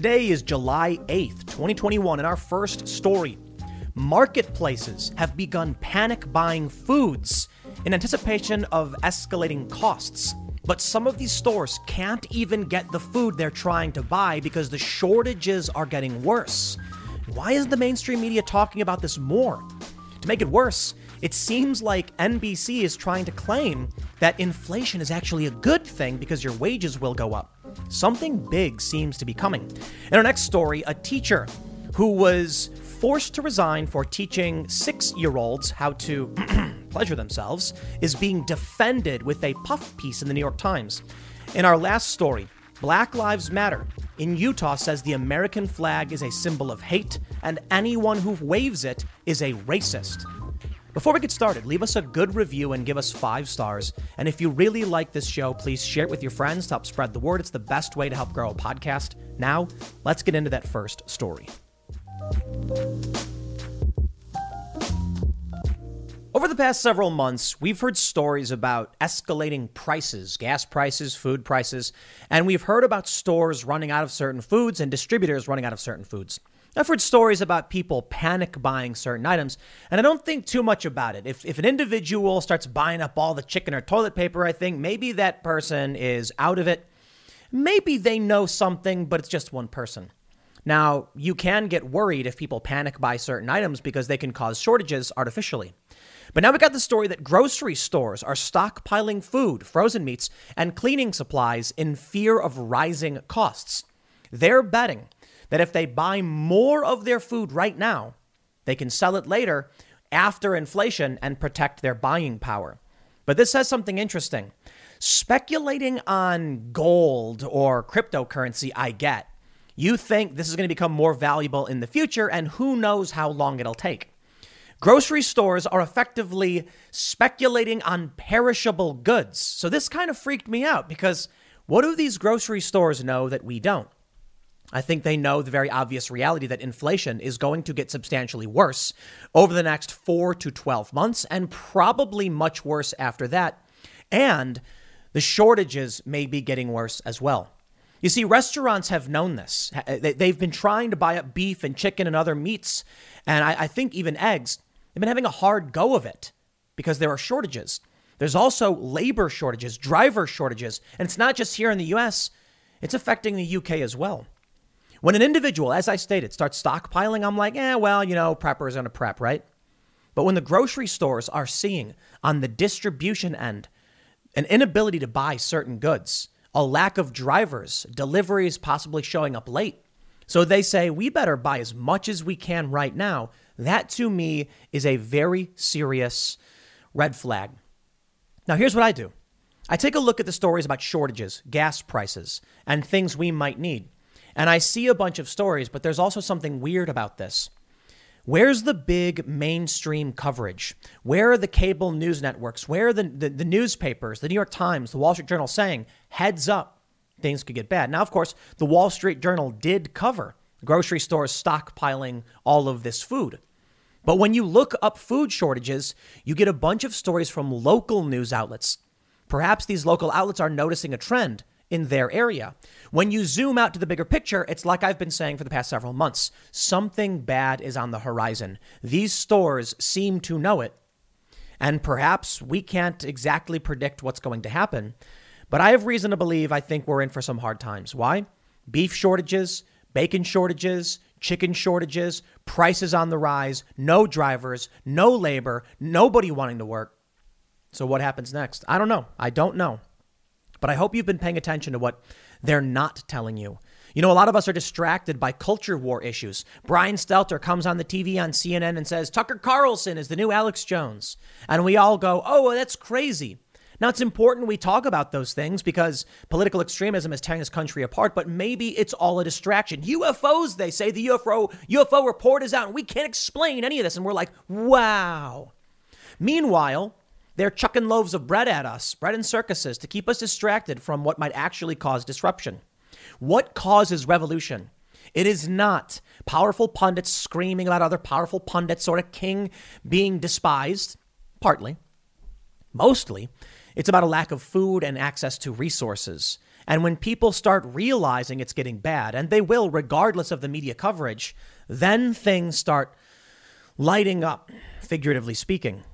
Today is July 8th, 2021, and our first story. Marketplaces have begun panic buying foods in anticipation of escalating costs. But some of these stores can't even get the food they're trying to buy because the shortages are getting worse. Why isn't the mainstream media talking about this more? To make it worse, it seems like NBC is trying to claim that inflation is actually a good thing because your wages will go up. Something big seems to be coming. In our next story, a teacher who was forced to resign for teaching six year olds how to pleasure themselves is being defended with a puff piece in the New York Times. In our last story, Black Lives Matter in Utah says the American flag is a symbol of hate and anyone who waves it is a racist. Before we get started, leave us a good review and give us five stars. And if you really like this show, please share it with your friends to help spread the word. It's the best way to help grow a podcast. Now, let's get into that first story. Over the past several months, we've heard stories about escalating prices, gas prices, food prices, and we've heard about stores running out of certain foods and distributors running out of certain foods. I've heard stories about people panic buying certain items, and I don't think too much about it. If, if an individual starts buying up all the chicken or toilet paper, I think maybe that person is out of it. Maybe they know something, but it's just one person. Now, you can get worried if people panic buy certain items because they can cause shortages artificially. But now we got the story that grocery stores are stockpiling food, frozen meats, and cleaning supplies in fear of rising costs. They're betting that if they buy more of their food right now, they can sell it later after inflation and protect their buying power. But this says something interesting. Speculating on gold or cryptocurrency, I get. You think this is going to become more valuable in the future, and who knows how long it'll take. Grocery stores are effectively speculating on perishable goods. So this kind of freaked me out because what do these grocery stores know that we don't? I think they know the very obvious reality that inflation is going to get substantially worse over the next four to 12 months, and probably much worse after that. And the shortages may be getting worse as well. You see, restaurants have known this. Eh, they've been trying to buy up beef and chicken and other meats, and I think even eggs. They've been having a hard go of it because there are shortages. There's also labor shortages, driver shortages, and it's not just here in the US, it's affecting the UK as well. When an individual, as I stated, starts stockpiling, I'm like, eh, well, you know, prepper is going to prep, right? But when the grocery stores are seeing on the distribution end an inability to buy certain goods, a lack of drivers, deliveries possibly showing up late, so they say, we better buy as much as we can right now. That to me is a very serious red flag. Now, here's what I do I take a look at the stories about shortages, gas prices, and things we might need. And I see a bunch of stories, but there's also something weird about this. Where's the big mainstream coverage? Where are the cable news networks? Where are the, the, the, newspapers, the New York Times, the Wall Street Journal saying, heads up, things could get bad? Now, of course, the Wall Street Journal did cover grocery stores stockpiling all of this food. But when you look up food shortages, you get a bunch of stories from local news outlets. Perhaps these local outlets are noticing a trend in their area. When you zoom out to the bigger picture, it's like I've been saying for the past several months something bad is on the horizon. These stores seem to know it. And perhaps we can't exactly predict what's going to happen. But I have reason to believe I think we're in for some hard times. Why? Beef shortages, bacon shortages, chicken shortages, prices on the rise, no drivers, no labor, nobody wanting to work. So, what happens next? I don't know. I don't know. But I hope you've been paying attention to what they're not telling you. You know, a lot of us are distracted by culture war issues. Brian Stelter comes on the TV on CNN and says, Tucker Carlson is the new Alex Jones. And we all go, oh, that's crazy. Now, it's important we talk about those things because political extremism is tearing this country apart, but maybe it's all a distraction. UFOs, they say, the UFO, UFO report is out, and we can't explain any of this. And we're like, wow. Meanwhile, they're chucking loaves of bread at us, bread and circuses, to keep us distracted from what might actually cause disruption. What causes revolution? It is not powerful pundits screaming about other powerful pundits or a king being despised, partly. Mostly, it's about a lack of food and access to resources. And when people start realizing it's getting bad, and they will, regardless of the media coverage, then things start lighting up, figuratively speaking.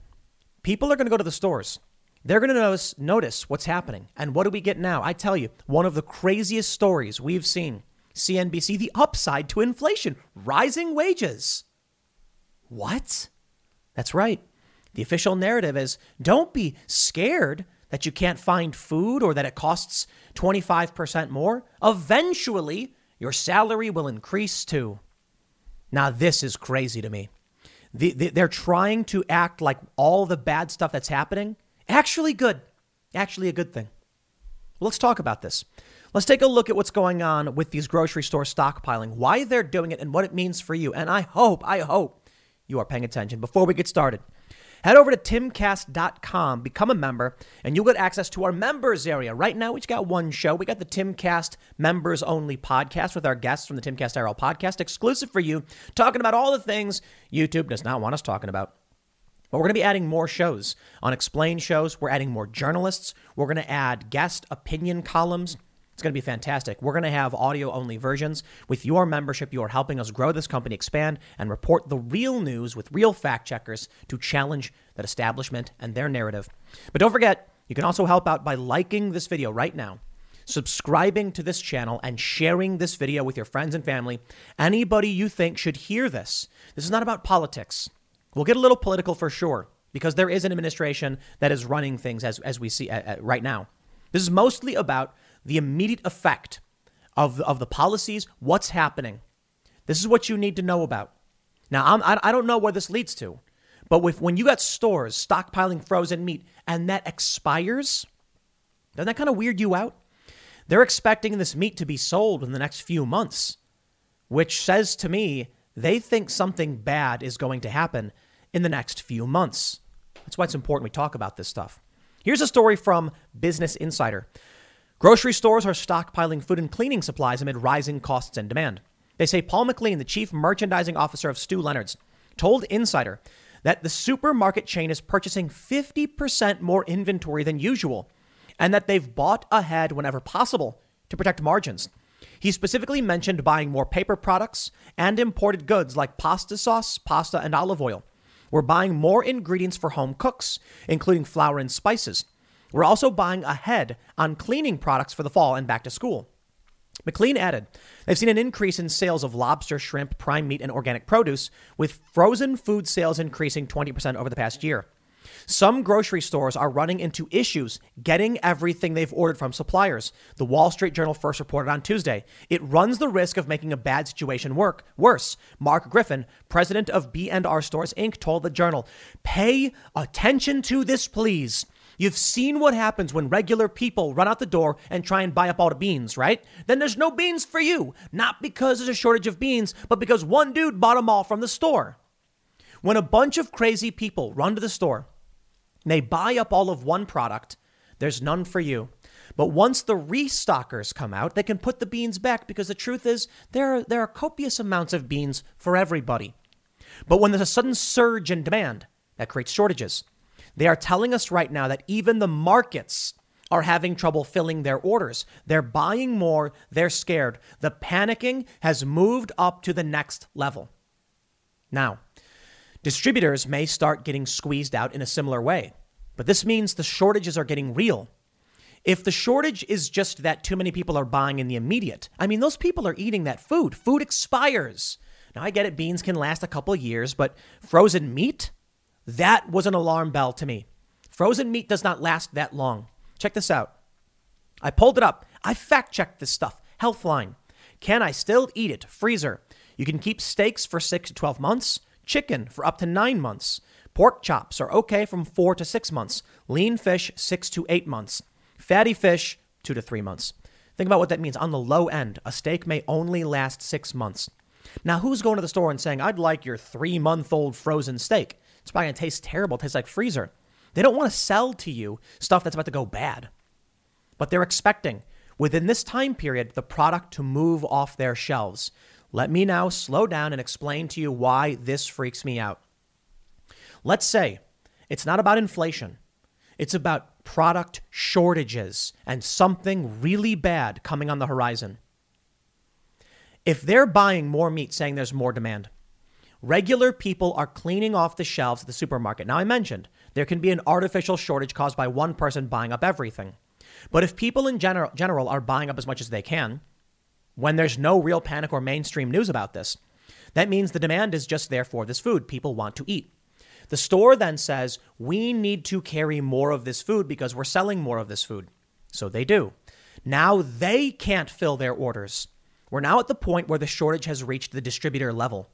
People are going to go to the stores. They're going to notice, notice what's happening. And what do we get now? I tell you, one of the craziest stories we've seen CNBC, the upside to inflation, rising wages. What? That's right. The official narrative is don't be scared that you can't find food or that it costs 25% more. Eventually, your salary will increase too. Now, this is crazy to me. The, the, they're trying to act like all the bad stuff that's happening actually good, actually a good thing. Well, let's talk about this. Let's take a look at what's going on with these grocery store stockpiling, why they're doing it, and what it means for you. And I hope, I hope you are paying attention. Before we get started, Head over to timcast.com, become a member, and you'll get access to our members area. Right now, we've got one show. We got the Timcast members only podcast with our guests from the Timcast IRL podcast, exclusive for you, talking about all the things YouTube does not want us talking about. But we're going to be adding more shows on Explain shows. We're adding more journalists. We're going to add guest opinion columns. It's going to be fantastic. We're going to have audio only versions. With your membership, you are helping us grow this company, expand, and report the real news with real fact checkers to challenge that establishment and their narrative. But don't forget, you can also help out by liking this video right now, subscribing to this channel, and sharing this video with your friends and family. Anybody you think should hear this. This is not about politics. We'll get a little political for sure because there is an administration that is running things as, as we see uh, uh right now. This is mostly about the immediate effect of, of the policies, what's happening. This is what you need to know about. Now, I'm, I, don't know where this leads to, but with, when you got stores stockpiling frozen meat and that expires, doesn't that kind of weird you out? They're expecting this meat to be sold in the next few months, which says to me they think something bad is going to happen in the next few months. That's why it's important we talk about this stuff. Here's a story from Business Insider. Grocery stores are stockpiling food and cleaning supplies amid rising costs and demand. They say Paul McLean, the chief merchandising officer of Stew Leonard's, told Insider that the supermarket chain is purchasing 50% more inventory than usual and that they've bought ahead whenever possible to protect margins. He specifically mentioned buying more paper products and imported goods like pasta sauce, pasta, and olive oil. We're buying more ingredients for home cooks, including flour and spices. We're also buying ahead on cleaning products for the fall and back to school. McLean added, they've seen an increase in sales of lobster, shrimp, prime meat, and organic produce, with frozen food sales increasing 20% over the past year. Some grocery stores are running into issues getting everything they've ordered from suppliers. The Wall Street Journal first reported on Tuesday. It runs the risk of making a bad situation work worse. Mark Griffin, president of B&R Stores Inc., told the Journal, "Pay attention to this, please." You've seen what happens when regular people run out the door and try and buy up all the beans, right? Then there's no beans for you. Not because there's a shortage of beans, but because one dude bought them all from the store. When a bunch of crazy people run to the store, they buy up all of one product, there's none for you. But once the restockers come out, they can put the beans back because the truth is there are, there are copious amounts of beans for everybody. But when there's a sudden surge in demand, that creates shortages. They are telling us right now that even the markets are having trouble filling their orders. They're buying more, they're scared. The panicking has moved up to the next level. Now, distributors may start getting squeezed out in a similar way, but this means the shortages are getting real. If the shortage is just that too many people are buying in the immediate, I mean, those people are eating that food. Food expires. Now, I get it, beans can last a couple years, but frozen meat? That was an alarm bell to me. Frozen meat does not last that long. Check this out. I pulled it up. I fact checked this stuff. Healthline. Can I still eat it? Freezer. You can keep steaks for 6 to 12 months, chicken for up to 9 months. Pork chops are okay from 4 to 6 months. Lean fish 6 to 8 months. Fatty fish 2 to 3 months. Think about what that means. On the low end, a steak may only last 6 months. Now, who's going to the store and saying, I'd like your 3-month-old frozen steak? It's probably going to taste terrible, it tastes like freezer. They don't want to sell to you stuff that's about to go bad. But they're expecting within this time period the product to move off their shelves. Let me now slow down and explain to you why this freaks me out. Let's say it's not about inflation. It's about product shortages and something really bad coming on the horizon. If they're buying more meat saying there's more demand, regular people are cleaning off the shelves at the supermarket. Now, I mentioned there can be an artificial shortage caused by one person buying up everything. But if people in general, general are buying up as much as they can, when there's no real panic or mainstream news about this, that means the demand is just there for this food people want to eat. The store then says, we need to carry more of this food because we're selling more of this food. So they do. Now they can't fill their orders. We're now at the point where the shortage has reached the distributor level.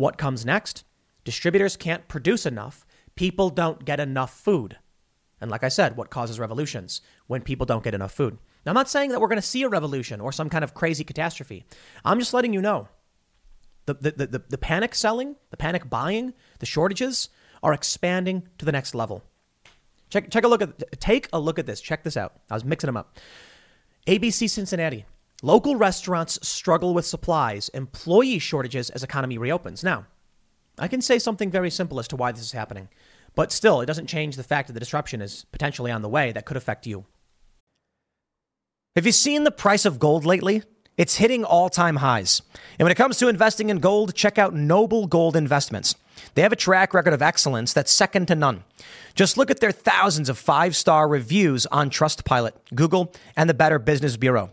What comes next? Distributors can't produce enough. People don't get enough food. And like I said, what causes revolutions? When people don't get enough food. Now, I'm not saying that we're going to see a revolution or some kind of crazy catastrophe. I'm just letting you know the, the, the, the, panic selling, the panic buying, the shortages are expanding to the next level. Check, check a look at, take a look at this. Check this out. I was mixing them up. ABC Cincinnati. Local restaurants struggle with supplies, employee shortages as economy reopens. Now, I can say something very simple as to why this is happening, but still, it doesn't change the fact that the disruption is potentially on the way that could affect you. Have you seen the price of gold lately? It's hitting all time highs. And when it comes to investing in gold, check out Noble Gold Investments. They have a track record of excellence that's second to none. Just look at their thousands of five star reviews on Trustpilot, Google, and the Better Business Bureau.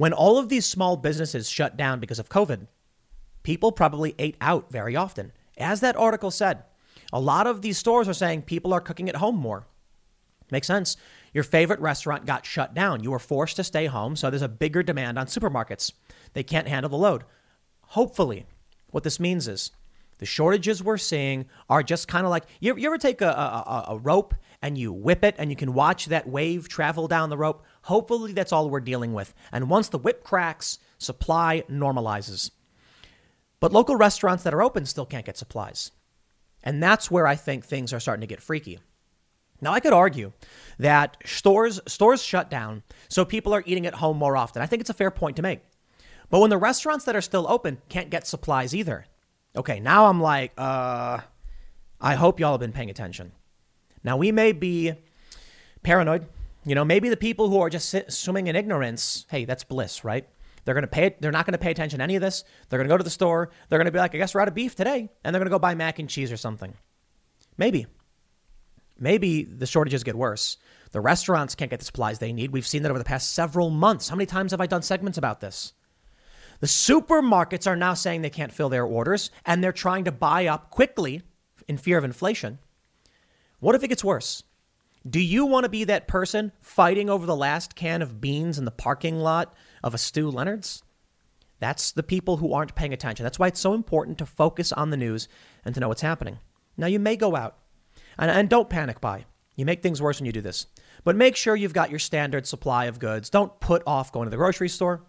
When all of these small businesses shut down because of COVID, people probably ate out very often. As that article said, a lot of these stores are saying people are cooking at home more. Makes sense. Your favorite restaurant got shut down. You were forced to stay home, so there's a bigger demand on supermarkets. They can't handle the load. Hopefully, what this means is the shortages we're seeing are just kind of like you, ever take a, a, a rope and you whip it and you can watch that wave travel down the rope? Hopefully, that's all we're dealing with. And once the whip cracks, supply normalizes. But local restaurants that are open still can't get supplies. And that's where I think things are starting to get freaky. Now, I could argue that stores stores shut down, so people are eating at home more often. I think it's a fair point to make. But when the restaurants that are still open can't get supplies either, okay, now I'm like, uh, I hope y'all have been paying attention. Now we may be paranoid. You know, maybe the people who are just swimming in ignorance, hey, that's bliss, right? They're going to pay They're not going to pay attention to any of this. They're going to go to the store. They're going to be like, I guess we're out of beef today. And they're going to go buy mac and cheese or something. Maybe. Maybe the shortages get worse. The restaurants can't get the supplies they need. We've seen that over the past several months. How many times have I done segments about this? The supermarkets are now saying they can't fill their orders and they're trying to buy up quickly in fear of inflation. What if it gets worse? Do you want to be that person fighting over the last can of beans in the parking lot of a Stew Leonard's? That's the people who aren't paying attention. That's why it's so important to focus on the news and to know what's happening. Now, you may go out and, and don't panic buy. You make things worse when you do this. But make sure you've got your standard supply of goods. Don't put off going to the grocery store.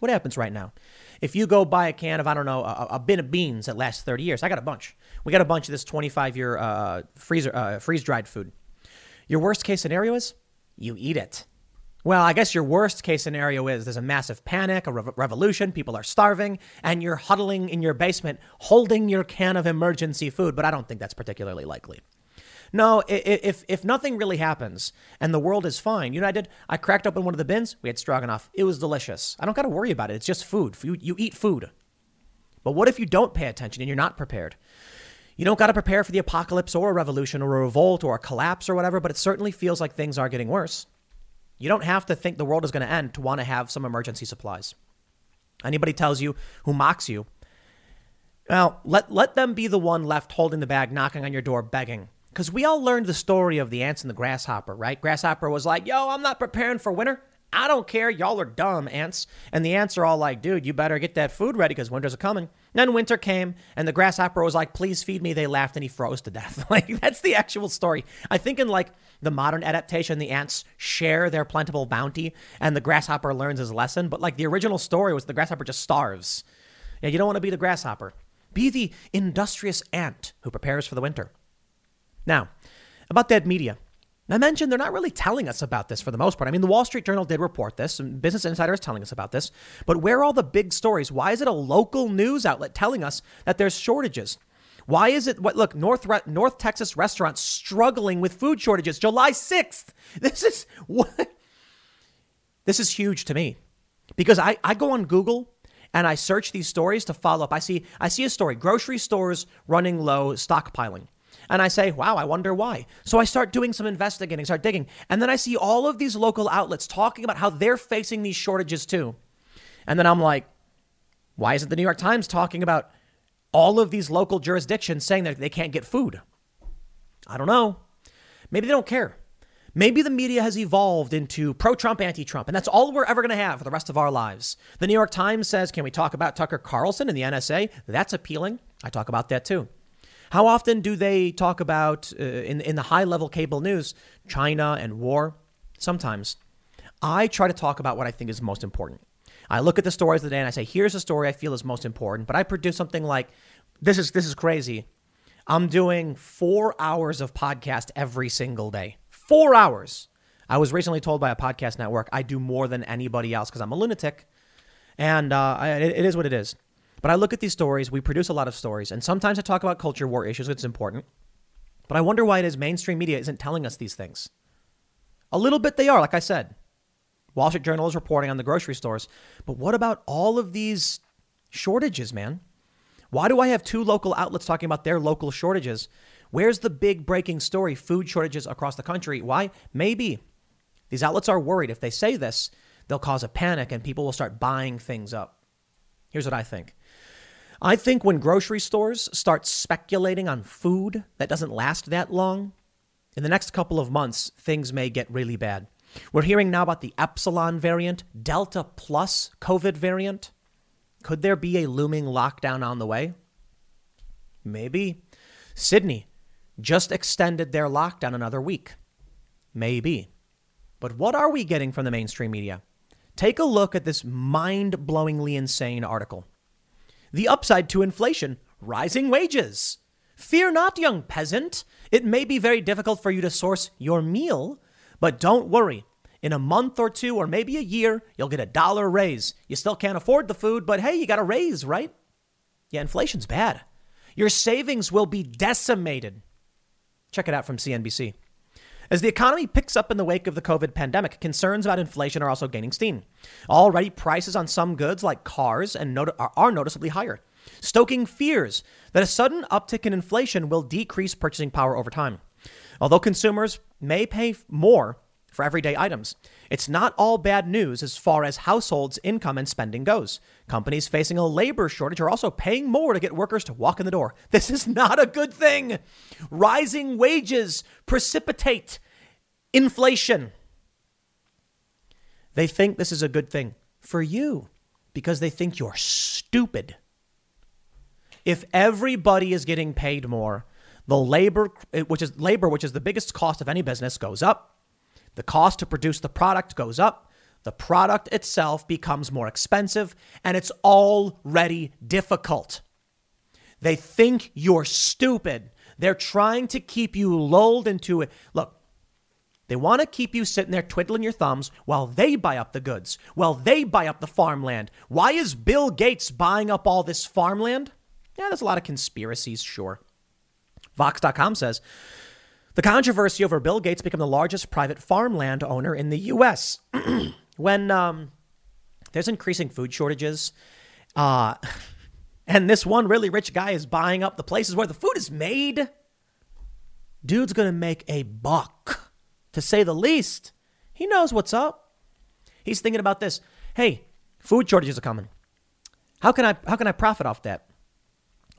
What happens right now? If you go buy a can of, I don't know, a, a bin of beans that lasts 30 years, I got a bunch. We got a bunch of this 25 year uh, freezer, uh, freeze dried food. Your worst case scenario is you eat it. Well, I guess your worst case scenario is there's a massive panic, a re- revolution, people are starving, and you're huddling in your basement holding your can of emergency food, but I don't think that's particularly likely. No, if, if nothing really happens and the world is fine, you know, I did, I cracked open one of the bins, we had stroganoff. It was delicious. I don't got to worry about it. It's just food. You, you eat food. But what if you don't pay attention and you're not prepared? You don't got to prepare for the apocalypse or a revolution or a revolt or a collapse or whatever, but it certainly feels like things are getting worse. You don't have to think the world is going to end to want to have some emergency supplies. Anybody tells you who mocks you, well, let, let them be the one left holding the bag, knocking on your door, begging. Because we all learned the story of the ants and the grasshopper, right? Grasshopper was like, yo, I'm not preparing for winter. I don't care. Y'all are dumb, ants. And the ants are all like, dude, you better get that food ready because winter's a coming. Then winter came and the grasshopper was like, please feed me. They laughed and he froze to death. like, that's the actual story. I think in like the modern adaptation, the ants share their plentiful bounty and the grasshopper learns his lesson. But like the original story was the grasshopper just starves. Yeah, you don't want to be the grasshopper. Be the industrious ant who prepares for the winter. Now, about that media. I mentioned they're not really telling us about this for the most part. I mean, the Wall Street Journal did report this, and Business Insider is telling us about this. But where are all the big stories? Why is it a local news outlet telling us that there's shortages? Why is it what look, North North Texas restaurants struggling with food shortages July 6th? This is what This is huge to me. Because I, I go on Google and I search these stories to follow up. I see I see a story, grocery stores running low, stockpiling. And I say, wow, I wonder why. So I start doing some investigating, start digging. And then I see all of these local outlets talking about how they're facing these shortages too. And then I'm like, why isn't the New York Times talking about all of these local jurisdictions saying that they can't get food? I don't know. Maybe they don't care. Maybe the media has evolved into pro Trump, anti Trump, and that's all we're ever going to have for the rest of our lives. The New York Times says, Can we talk about Tucker Carlson and the NSA? That's appealing. I talk about that too. How often do they talk about uh, in in the high level cable news China and war? Sometimes. I try to talk about what I think is most important. I look at the stories of the day and I say, here's a story I feel is most important. But I produce something like this is this is crazy. I'm doing four hours of podcast every single day. Four hours. I was recently told by a podcast network I do more than anybody else because I'm a lunatic, and uh, it, it is what it is. But I look at these stories, we produce a lot of stories, and sometimes I talk about culture war issues, it's important. But I wonder why it is mainstream media isn't telling us these things. A little bit they are, like I said. Wall Street Journal is reporting on the grocery stores. But what about all of these shortages, man? Why do I have two local outlets talking about their local shortages? Where's the big breaking story? Food shortages across the country. Why? Maybe. These outlets are worried. If they say this, they'll cause a panic and people will start buying things up. Here's what I think I think when grocery stores start speculating on food that doesn't last that long, in the next couple of months, things may get really bad. We're hearing now about the Epsilon variant, Delta plus COVID variant. Could there be a looming lockdown on the way? Maybe. Sydney just extended their lockdown another week. Maybe. But what are we getting from the mainstream media? Take a look at this mind blowingly insane article. The upside to inflation rising wages. Fear not, young peasant. It may be very difficult for you to source your meal, but don't worry. In a month or two, or maybe a year, you'll get a dollar raise. You still can't afford the food, but hey, you got a raise, right? Yeah, inflation's bad. Your savings will be decimated. Check it out from CNBC. As the economy picks up in the wake of the COVID pandemic, concerns about inflation are also gaining steam. Already, prices on some goods like cars and not- are noticeably higher, stoking fears that a sudden uptick in inflation will decrease purchasing power over time. Although consumers may pay more for everyday items. It's not all bad news as far as households' income and spending goes. Companies facing a labor shortage are also paying more to get workers to walk in the door. This is not a good thing. Rising wages precipitate inflation. They think this is a good thing for you because they think you're stupid. If everybody is getting paid more, the labor eh, which is labor which is the biggest cost of any business goes up the cost to produce the product goes up. The product itself becomes more expensive, and it's already difficult. They think you're stupid. They're trying to keep you lulled into it. Look, they want to keep you sitting there twiddling your thumbs while they buy up the goods, while they buy up the farmland. Why is Bill Gates buying up all this farmland? Yeah, there's a lot of conspiracies, sure. Vox.com says the controversy over Bill Gates becoming the largest private farmland owner in the U.S. when um, there's increasing food shortages, uh, and this one really rich guy is buying up the places where the food is made, dude's gonna make a buck, to say the least. He knows what's up. He's thinking about this. Hey, food shortages are coming. How can I how can I profit off that?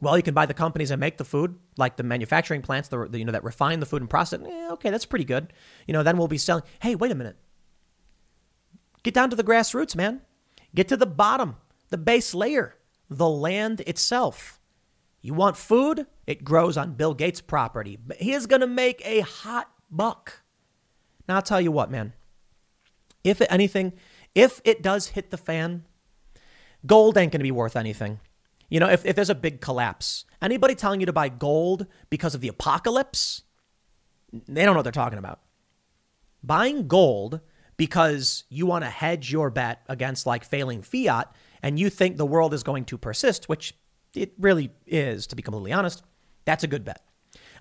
Well, you can buy the companies that make the food, like the manufacturing plants, the, the you know that refine the food and process it. Eh, okay, that's pretty good. You know, then we'll be selling. Hey, wait a minute. Get down to the grassroots, man. Get to the bottom, the base layer, the land itself. You want food? It grows on Bill Gates' property. He is going to make a hot buck. Now, I'll tell you what, man. If anything, if it does hit the fan, gold ain't going to be worth anything. You know, if, if there's a big collapse, anybody telling you to buy gold because of the apocalypse, they don't know what they're talking about. Buying gold because you want to hedge your bet against like failing fiat and you think the world is going to persist, which it really is, to be completely honest, that's a good bet.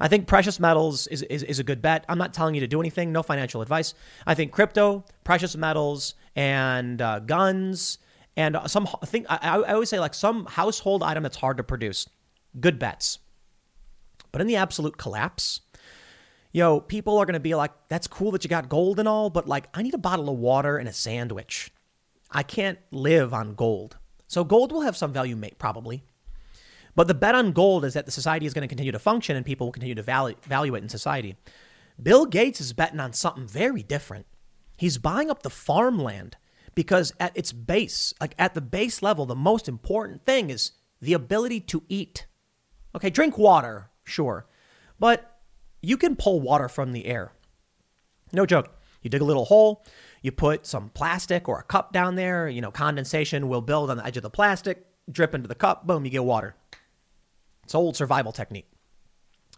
I think precious metals is, is, is, a good bet. I'm not telling you to do anything, no financial advice. I think crypto, precious metals, and uh, guns, and some I think I, I always say like some household item that's hard to produce, good bets. But in the absolute collapse, yo, people are going to be like, that's cool that you got gold and all, but like, I need a bottle of water and a sandwich. I can't live on gold. So gold will have some value, probably. But the bet on gold is that the society is going to continue to function and people will continue to value, value it in society. Bill Gates is betting on something very different. He's buying up the farmland because at its base, like at the base level, the most important thing is the ability to eat. Okay, drink water, sure, but you can pull water from the air. No joke. You dig a little hole, you put some plastic or a cup down there, you know, condensation will build on the edge of the plastic, drip into the cup, boom, you get water. It's old survival technique.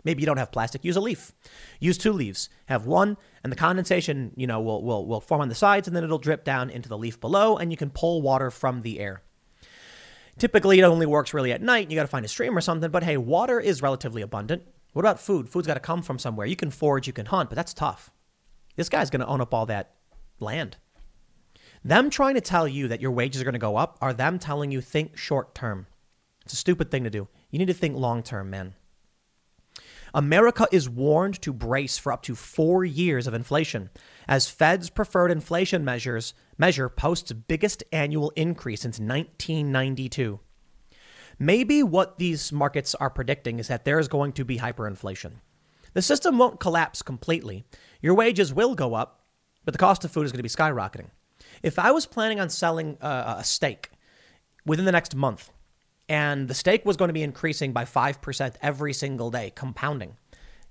Maybe you don't have plastic, use a leaf. Use two leaves. Have one, and the condensation, you know, will, will, will form on the sides, and then it'll drip down into the leaf below, and you can pull water from the air. Typically, it only works really at night. You got to find a stream or something, but hey, water is relatively abundant. What about food? Food's got to come from somewhere. You can forage, you can hunt, but that's tough. This guy's going to own up all that land. Them trying to tell you that your wages are going to go up are them telling you think short term. It's a stupid thing to do. You need to think long term, man. America is warned to brace for up to four years of inflation as Fed's preferred inflation measures measure posts biggest annual increase since 1992. Maybe what these markets are predicting is that there is going to be hyperinflation. The system won't collapse completely. Your wages will go up, but the cost of food is going to be skyrocketing. If I was planning on selling uh, a steak within the next month, and the steak was going to be increasing by 5% every single day, compounding.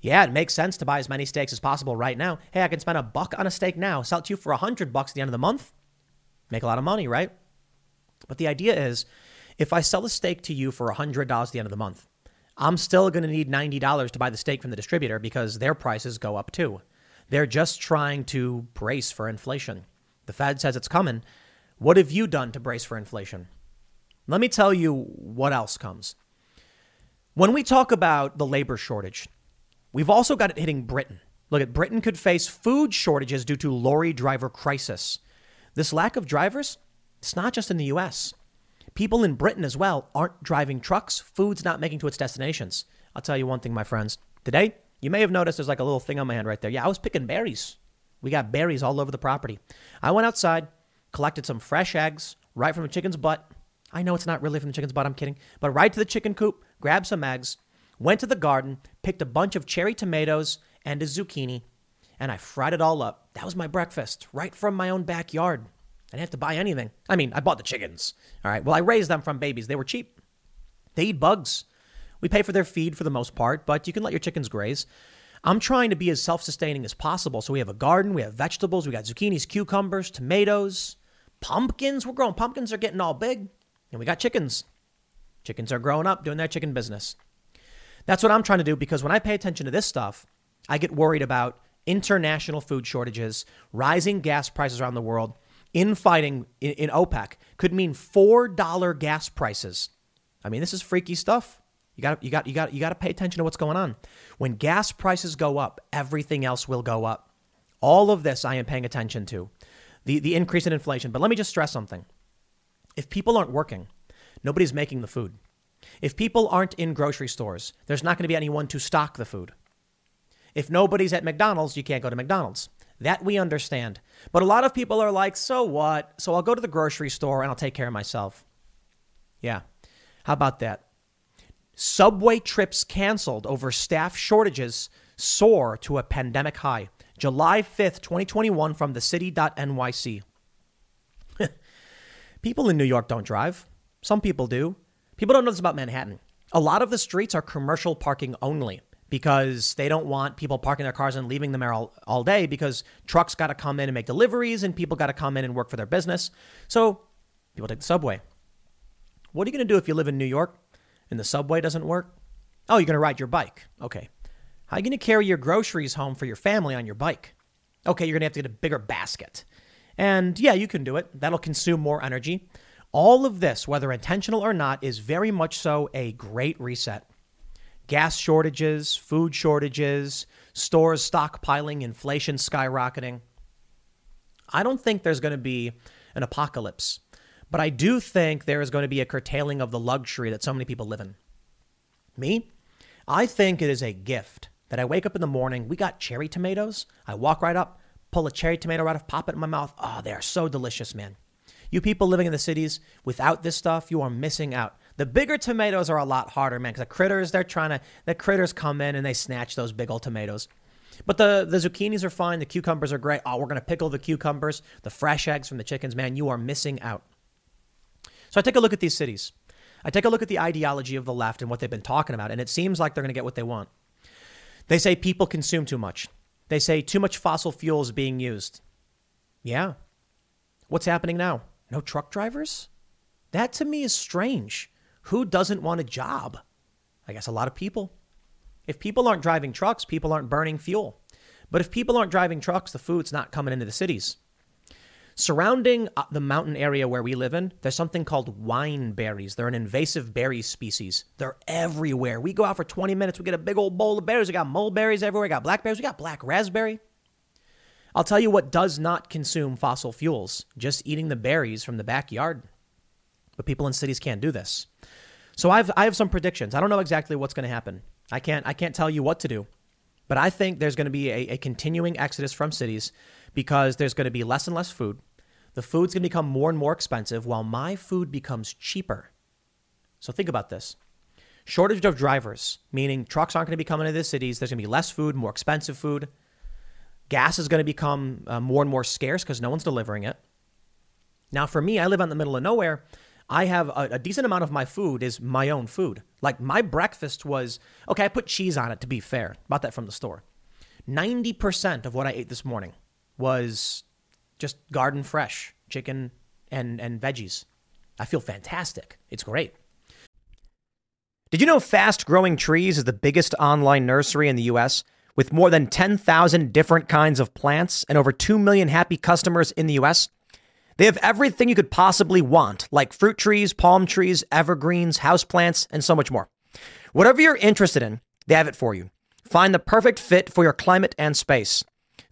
Yeah, it makes sense to buy as many steaks as possible right now. Hey, I can spend a buck on a steak now, sell it to you for a hundred bucks at the end of the month. Make a lot of money, right? But the idea is if I sell a steak to you for a $100 at the end of the month, I'm still going to need $90 to buy the steak from the distributor because their prices go up too. They're just trying to brace for inflation. The Fed says it's coming. What have you done to brace for inflation? Let me tell you what else comes. When we talk about the labor shortage, we've also got it hitting Britain. Look at Britain could face food shortages due to lorry driver crisis. This lack of drivers, it's not just in the US. People in Britain as well aren't driving trucks, food's not making to its destinations. I'll tell you one thing, my friends. Today, you may have noticed there's like a little thing on my hand right there. Yeah, I was picking berries. We got berries all over the property. I went outside, collected some fresh eggs right from a chicken's butt, I know it's not really from the chicken's butt, I'm kidding. But right to the chicken coop, grabbed some eggs, went to the garden, picked a bunch of cherry tomatoes and a zucchini, and I fried it all up. That was my breakfast, right from my own backyard. I didn't have to buy anything. I mean, I bought the chickens. All right. Well, I raised them from babies. They were cheap. They eat bugs. We pay for their feed for the most part, but you can let your chickens graze. I'm trying to be as self sustaining as possible. So we have a garden, we have vegetables, we got zucchinis, cucumbers, tomatoes, pumpkins. We're growing pumpkins, they're getting all big. And we got chickens. Chickens are growing up doing their chicken business. That's what I'm trying to do because when I pay attention to this stuff, I get worried about international food shortages, rising gas prices around the world, infighting in, in OPEC could mean $4 gas prices. I mean, this is freaky stuff. You got you got you got you got to pay attention to what's going on. When gas prices go up, everything else will go up. All of this I am paying attention to. The the increase in inflation. But let me just stress something. If people aren't working, nobody's making the food. If people aren't in grocery stores, there's not going to be anyone to stock the food. If nobody's at McDonald's, you can't go to McDonald's. That we understand. But a lot of people are like, so what? So I'll go to the grocery store and I'll take care of myself. Yeah. How about that? Subway trips canceled over staff shortages soar to a pandemic high. July 5th, 2021, from the city.nyc. people in New York don't drive. Some people do. People don't know this about Manhattan. A lot of the streets are commercial parking only because they don't want people parking their cars and leaving them there all, all day because trucks got to come in and make deliveries and people got to come in and work for their business. So people take the subway. What are you going to do if you live in New York and the subway doesn't work? Oh, you're going to ride your bike. Okay. How are you going to carry your groceries home for your family on your bike? Okay, you're going to have to get a bigger basket. And yeah, you can do it. That'll consume more energy. All of this, whether intentional or not, is very much so a great reset. Gas shortages, food shortages, stores stockpiling, inflation skyrocketing. I don't think there's going to be an apocalypse, but I do think there is going to be a curtailing of the luxury that so many people live in. Me, I think it is a gift that I wake up in the morning, we got cherry tomatoes. I walk right up, pull a cherry tomato right off, pop it in my mouth. Oh, they are so delicious, man. You people living in the cities without this stuff, you are missing out. The bigger tomatoes are a lot harder, man, because the critters, they're trying to, the critters come in and they snatch those big old tomatoes. But the, the zucchinis are fine. The cucumbers are great. Oh, we're going to pickle the cucumbers, the fresh eggs from the chickens. Man, you are missing out. So I take a look at these cities. I take a look at the ideology of the left and what they've been talking about, and it seems like they're going to get what they want. They say people consume too much. They say too much fossil fuel is being used. Yeah. What's happening now? No truck drivers? That to me is strange. Who doesn't want a job? I guess a lot of people. If people aren't driving trucks, people aren't burning fuel. But if people aren't driving trucks, the food's not coming into the cities. Surrounding uh, the mountain area where we live in, there's something called wine berries. They're an invasive berry species. They're everywhere. We go out for 20 minutes, we get a big old bowl of berries. We got mulberries everywhere. We got blackberries. We got black raspberry. I'll tell you what does not consume fossil fuels just eating the berries from the backyard. But people in cities can't do this. So I've, I have some predictions. I don't know exactly what's going to happen. I can't, I can't tell you what to do. But I think there's going to be a, a continuing exodus from cities because there's going to be less and less food. The food's going to become more and more expensive while my food becomes cheaper. So think about this. Shortage of drivers, meaning trucks aren't going to be coming into the cities. There's going to be less food, more expensive food. Gas is going to become uh, more and more scarce because no one's delivering it. Now, for me, I live out in the middle of nowhere. I have a, a, decent amount of my food is my own food. Like my breakfast was okay. I put cheese on it to be fair. Bought that from the store. Ninety percent of what I ate this morning was just garden fresh chicken and and veggies. I feel fantastic. It's great. Did you know Fast Growing Trees is the biggest online nursery in the US with more than 10,000 different kinds of plants and over 2 million happy customers in the US? They have everything you could possibly want, like fruit trees, palm trees, evergreens, houseplants, and so much more. Whatever you're interested in, they have it for you. Find the perfect fit for your climate and space.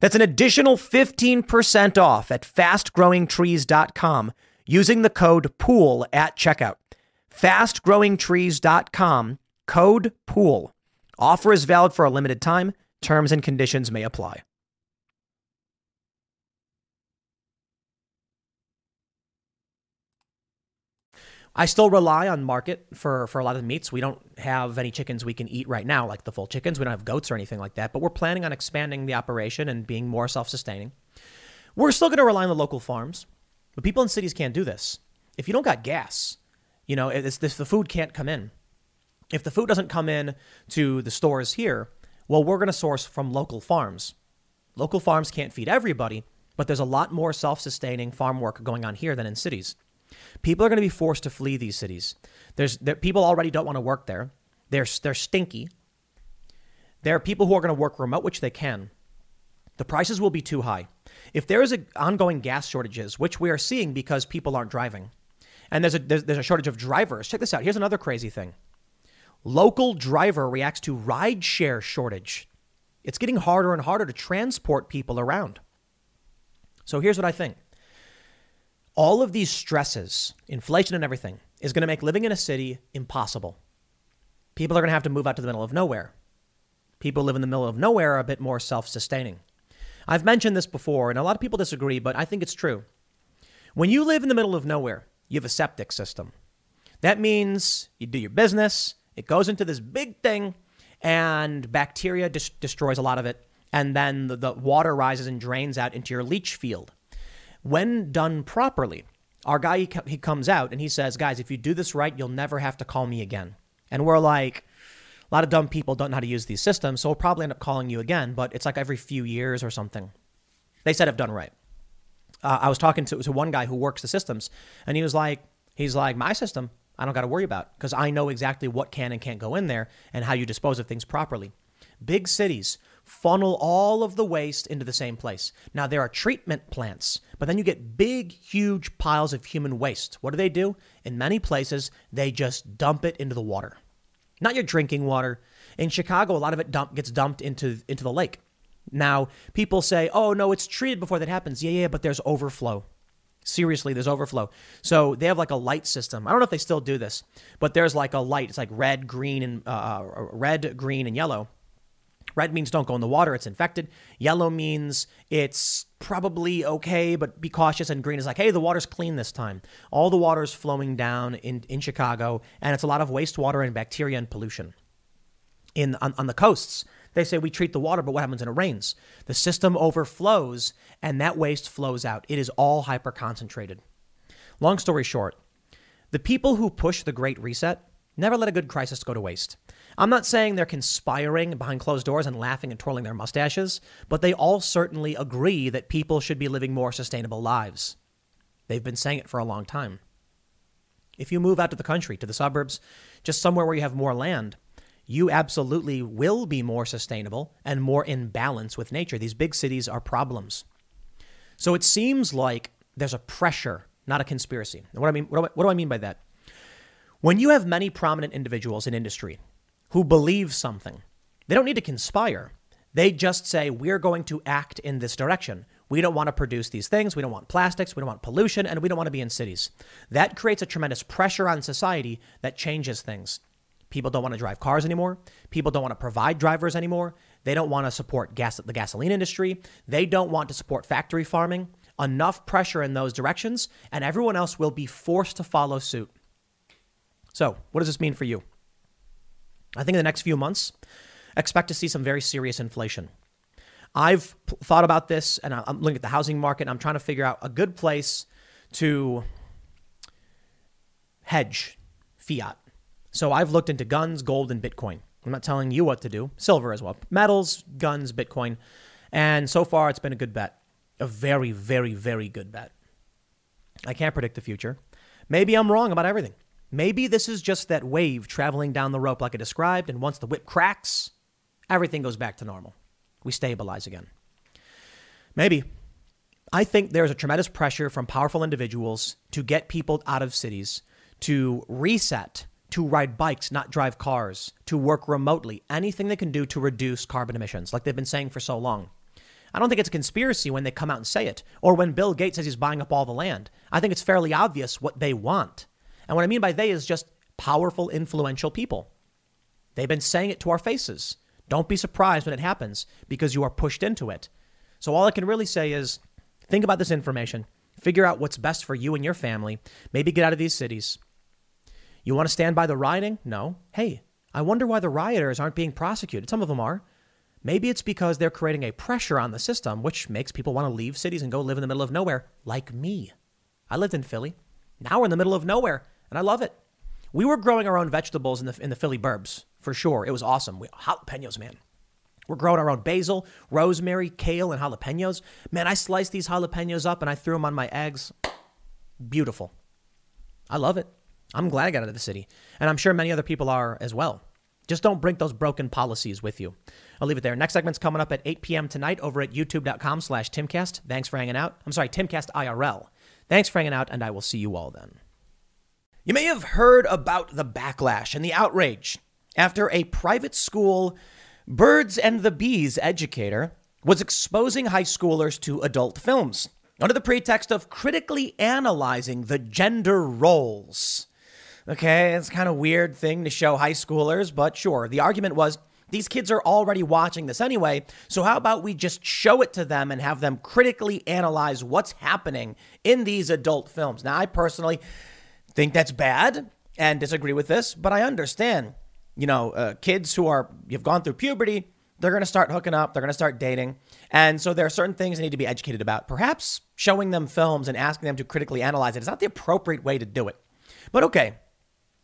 That's an additional 15% off at fastgrowingtrees.com using the code POOL at checkout. Fastgrowingtrees.com, code POOL. Offer is valid for a limited time. Terms and conditions may apply. I still rely on market for, for a lot of the meats. We don't have any chickens we can eat right now, like the full chickens. We don't have goats or anything like that, but we're planning on expanding the operation and being more self sustaining. We're still going to rely on the local farms, but people in cities can't do this. If you don't got gas, you know, it's, this, the food can't come in. If the food doesn't come in to the stores here, well, we're going to source from local farms. Local farms can't feed everybody, but there's a lot more self sustaining farm work going on here than in cities. People are going to be forced to flee these cities. There's there, people already don't want to work there. They're they're stinky. There are people who are going to work remote, which they can. The prices will be too high. If there is an ongoing gas shortages, which we are seeing because people aren't driving, and there's a, there's, there's a shortage of drivers. Check this out. Here's another crazy thing. Local driver reacts to rideshare shortage. It's getting harder and harder to transport people around. So here's what I think. All of these stresses, inflation and everything, is going to make living in a city impossible. People are going to have to move out to the middle of nowhere. People who live in the middle of nowhere are a bit more self sustaining. I've mentioned this before, and a lot of people disagree, but I think it's true. When you live in the middle of nowhere, you have a septic system. That means you do your business, it goes into this big thing, and bacteria dis- destroys a lot of it, and then the, the water rises and drains out into your leach field. When done properly, our guy he, he comes out and he says, "Guys, if you do this right, you'll never have to call me again." And we're like, a lot of dumb people don't know how to use these systems, so we'll probably end up calling you again, but it's like every few years or something. They said I've done right. Uh, I was talking to, to one guy who works the systems, and he was like, he's like, my system, I don't got to worry about because I know exactly what can and can't go in there and how you dispose of things properly. Big cities funnel all of the waste into the same place. Now, there are treatment plants, but then you get big, huge piles of human waste. What do they do? In many places, they just dump it into the water not your drinking water. In Chicago, a lot of it dump, gets dumped into, into the lake. Now, people say, oh, no, it's treated before that happens. Yeah, yeah, but there's overflow. Seriously, there's overflow. So they have like a light system. I don't know if they still do this, but there's like a light. It's like red, green, and uh, uh red, green, and yellow. Red means don't go in the water, it's infected. Yellow means it's probably okay, but be cautious. And green is like, hey, the water's clean this time. All the water is flowing down in, in Chicago, and it's a lot of wastewater and bacteria and pollution. In, on, on the coasts, they say we treat the water, but what happens when it rains? The system overflows, and that waste flows out. It is all hyper concentrated. Long story short, the people who push the Great Reset never let a good crisis go to waste. I'm not saying they're conspiring behind closed doors and laughing and twirling their mustaches, but they all certainly agree that people should be living more sustainable lives. They've been saying it for a long time. If you move out to the country, to the suburbs, just somewhere where you have more land, you absolutely will be more sustainable and more in balance with nature. These big cities are problems. So it seems like there's a pressure, not a conspiracy. And what I mean, what do I, what do I mean by that? When you have many prominent individuals in industry who believe something. They don't need to conspire. They just say, we're going to act in this direction. We don't want to produce these things. We don't want plastics. We don't want pollution. And we don't want to be in cities. That creates a tremendous pressure on society that changes things. People don't want to drive cars anymore. People don't want to provide drivers anymore. They don't want to support gas, the gasoline industry. They don't want to support factory farming. Enough pressure in those directions, and everyone else will be forced to follow suit. So, what does this mean for you? I think in the next few months, expect to see some very serious inflation. I've p- thought about this and I'm looking at the housing market and I'm trying to figure out a good place to hedge fiat. So I've looked into guns, gold, and Bitcoin. I'm not telling you what to do, silver as well. Metals, guns, Bitcoin. And so far, it's been a good bet. A very, very, very good bet. I can't predict the future. Maybe I'm wrong about everything. Maybe this is just that wave traveling down the rope like I described, and once the whip cracks, everything goes back to normal. We stabilize again. Maybe. I think there's a tremendous pressure from powerful individuals to get people out of cities, to reset, to ride bikes, not drive cars, to work remotely, anything they can do to reduce carbon emissions, like they've been saying for so long. I don't think it's a conspiracy when they come out and say it, or when Bill Gates says he's buying up all the land. I think it's fairly obvious what they want. And what I mean by they is just powerful, influential people. They've been saying it to our faces. Don't be surprised when it happens because you are pushed into it. So, all I can really say is think about this information, figure out what's best for you and your family, maybe get out of these cities. You want to stand by the rioting? No. Hey, I wonder why the rioters aren't being prosecuted. Some of them are. Maybe it's because they're creating a pressure on the system, which makes people want to leave cities and go live in the middle of nowhere, like me. I lived in Philly. Now we're in the middle of nowhere and I love it. We were growing our own vegetables in the in the Philly burbs for sure. It was awesome. We, jalapenos, man. We're growing our own basil, rosemary, kale, and jalapenos. Man, I sliced these jalapenos up and I threw them on my eggs. Beautiful. I love it. I'm glad I got out of the city, and I'm sure many other people are as well. Just don't bring those broken policies with you. I'll leave it there. Next segment's coming up at 8 p.m. tonight over at youtube.com slash timcast. Thanks for hanging out. I'm sorry, Timcast IRL. Thanks for hanging out, and I will see you all then. You may have heard about the backlash and the outrage after a private school birds and the bees educator was exposing high schoolers to adult films under the pretext of critically analyzing the gender roles. Okay, it's kind of weird thing to show high schoolers, but sure. The argument was these kids are already watching this anyway, so how about we just show it to them and have them critically analyze what's happening in these adult films? Now, I personally think that's bad and disagree with this, but I understand. You know, uh, kids who are you've gone through puberty, they're going to start hooking up, they're going to start dating, and so there are certain things they need to be educated about. Perhaps showing them films and asking them to critically analyze it is not the appropriate way to do it. But okay,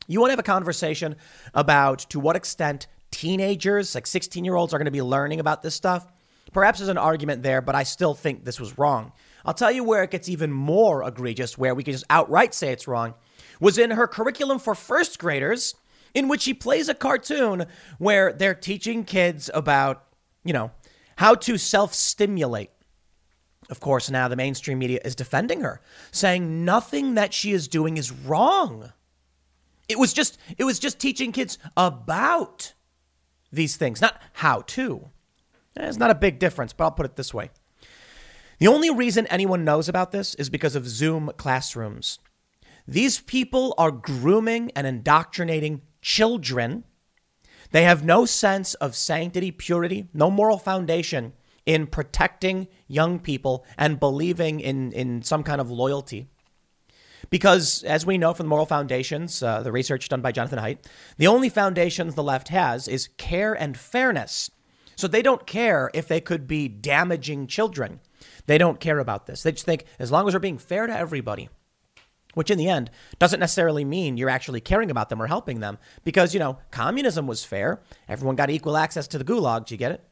you want to have a conversation about to what extent teenagers, like 16 year olds, are going to be learning about this stuff. Perhaps there's an argument there, but I still think this was wrong. I'll tell you where it gets even more egregious, where we can just outright say it's wrong was in her curriculum for first graders, in which she plays a cartoon where they're teaching kids about, you know, how to self stimulate. Of course, now the mainstream media is defending her, saying nothing that she is doing is wrong. It was just it was just teaching kids about these things, not how to. Eh, it's not a big difference, but I'll put it this way. The only reason anyone knows about this is because of Zoom classrooms. These people are grooming and indoctrinating children. They have no sense of sanctity, purity, no moral foundation in protecting young people and believing in, in some kind of loyalty. Because, as we know from the moral foundations, uh, the research done by Jonathan Haidt, the only foundations the left has is care and fairness. So they don't care if they could be damaging children. They don't care about this. They just think as long as we're being fair to everybody, which in the end doesn't necessarily mean you're actually caring about them or helping them because, you know, communism was fair. Everyone got equal access to the gulag. Do you get it?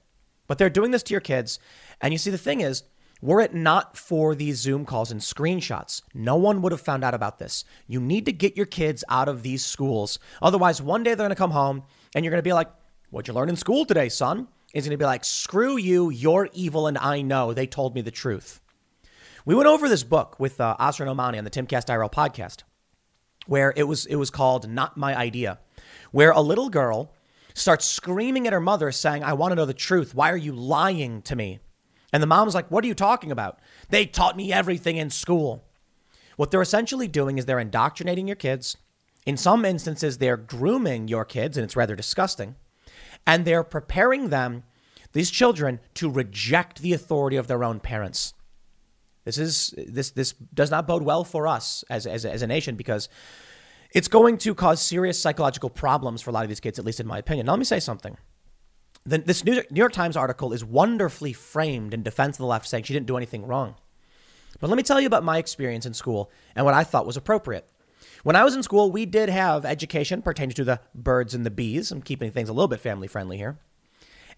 But they're doing this to your kids. And you see, the thing is, were it not for these Zoom calls and screenshots, no one would have found out about this. You need to get your kids out of these schools. Otherwise, one day they're going to come home and you're going to be like, What'd you learn in school today, son? Is going to be like, Screw you, you're evil, and I know. They told me the truth. We went over this book with uh, Asra Nomani on the Timcast IRL podcast, where it was it was called "Not My Idea," where a little girl starts screaming at her mother, saying, "I want to know the truth. Why are you lying to me?" And the mom's like, "What are you talking about? They taught me everything in school." What they're essentially doing is they're indoctrinating your kids. In some instances, they're grooming your kids, and it's rather disgusting. And they're preparing them, these children, to reject the authority of their own parents. This is this this does not bode well for us as as, as a nation because it's going to cause serious psychological problems for a lot of these kids, at least in my opinion. Now, let me say something. The, this New York Times article is wonderfully framed in defense of the left, saying she didn't do anything wrong. But let me tell you about my experience in school and what I thought was appropriate. When I was in school, we did have education pertaining to the birds and the bees. I'm keeping things a little bit family friendly here.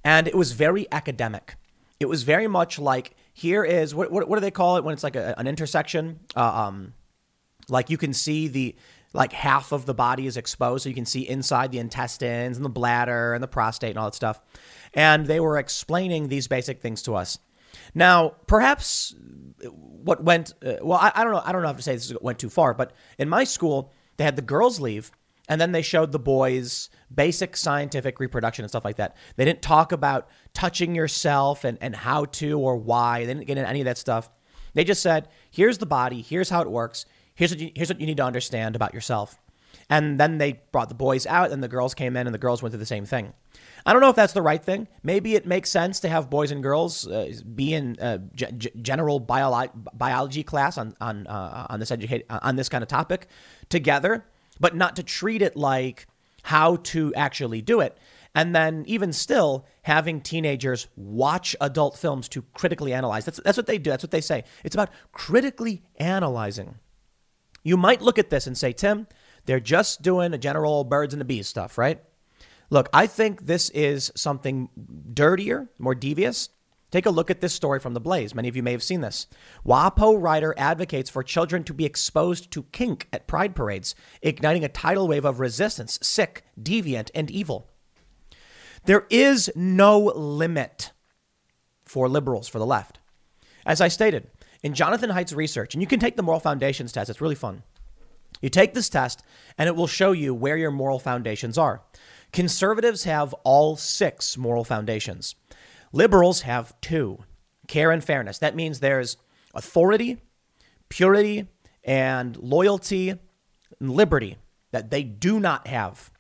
And it was very academic. It was very much like here is what what, what do they call it when it's like a, an intersection? Uh, um, like you can see the like half of the body is exposed, so you can see inside the intestines and the bladder and the prostate and all that stuff. And they were explaining these basic things to us. Now, perhaps what went uh, well, I, I don't know. I don't know how to say this went too far, but in my school, they had the girls leave, and then they showed the boys basic scientific reproduction and stuff like that. They didn't talk about touching yourself and, and how to or why. They didn't get into any of that stuff. They just said, here's the body, here's how it works, here's what you, here's what you need to understand about yourself. And then they brought the boys out, and the girls came in, and the girls went through the same thing. I don't know if that's the right thing. Maybe it makes sense to have boys and girls uh, be in uh, g- general bio- biology class on on uh, on this educate on this kind of topic together, but not to treat it like how to actually do it. And then, even still, having teenagers watch adult films to critically analyze. That's, that's what they do. That's what they say. It's about critically analyzing. You might look at this and say, Tim, they're just doing a general birds and the bees stuff, right? Look, I think this is something dirtier, more devious. Take a look at this story from The Blaze. Many of you may have seen this. WAPO writer advocates for children to be exposed to kink at pride parades, igniting a tidal wave of resistance, sick, deviant, and evil. There is no limit for liberals, for the left. As I stated, in Jonathan Haidt's research, and you can take the moral foundations test, it's really fun. You take this test, and it will show you where your moral foundations are. Conservatives have all six moral foundations. Liberals have two care and fairness. That means there's authority, purity, and loyalty and liberty that they do not have.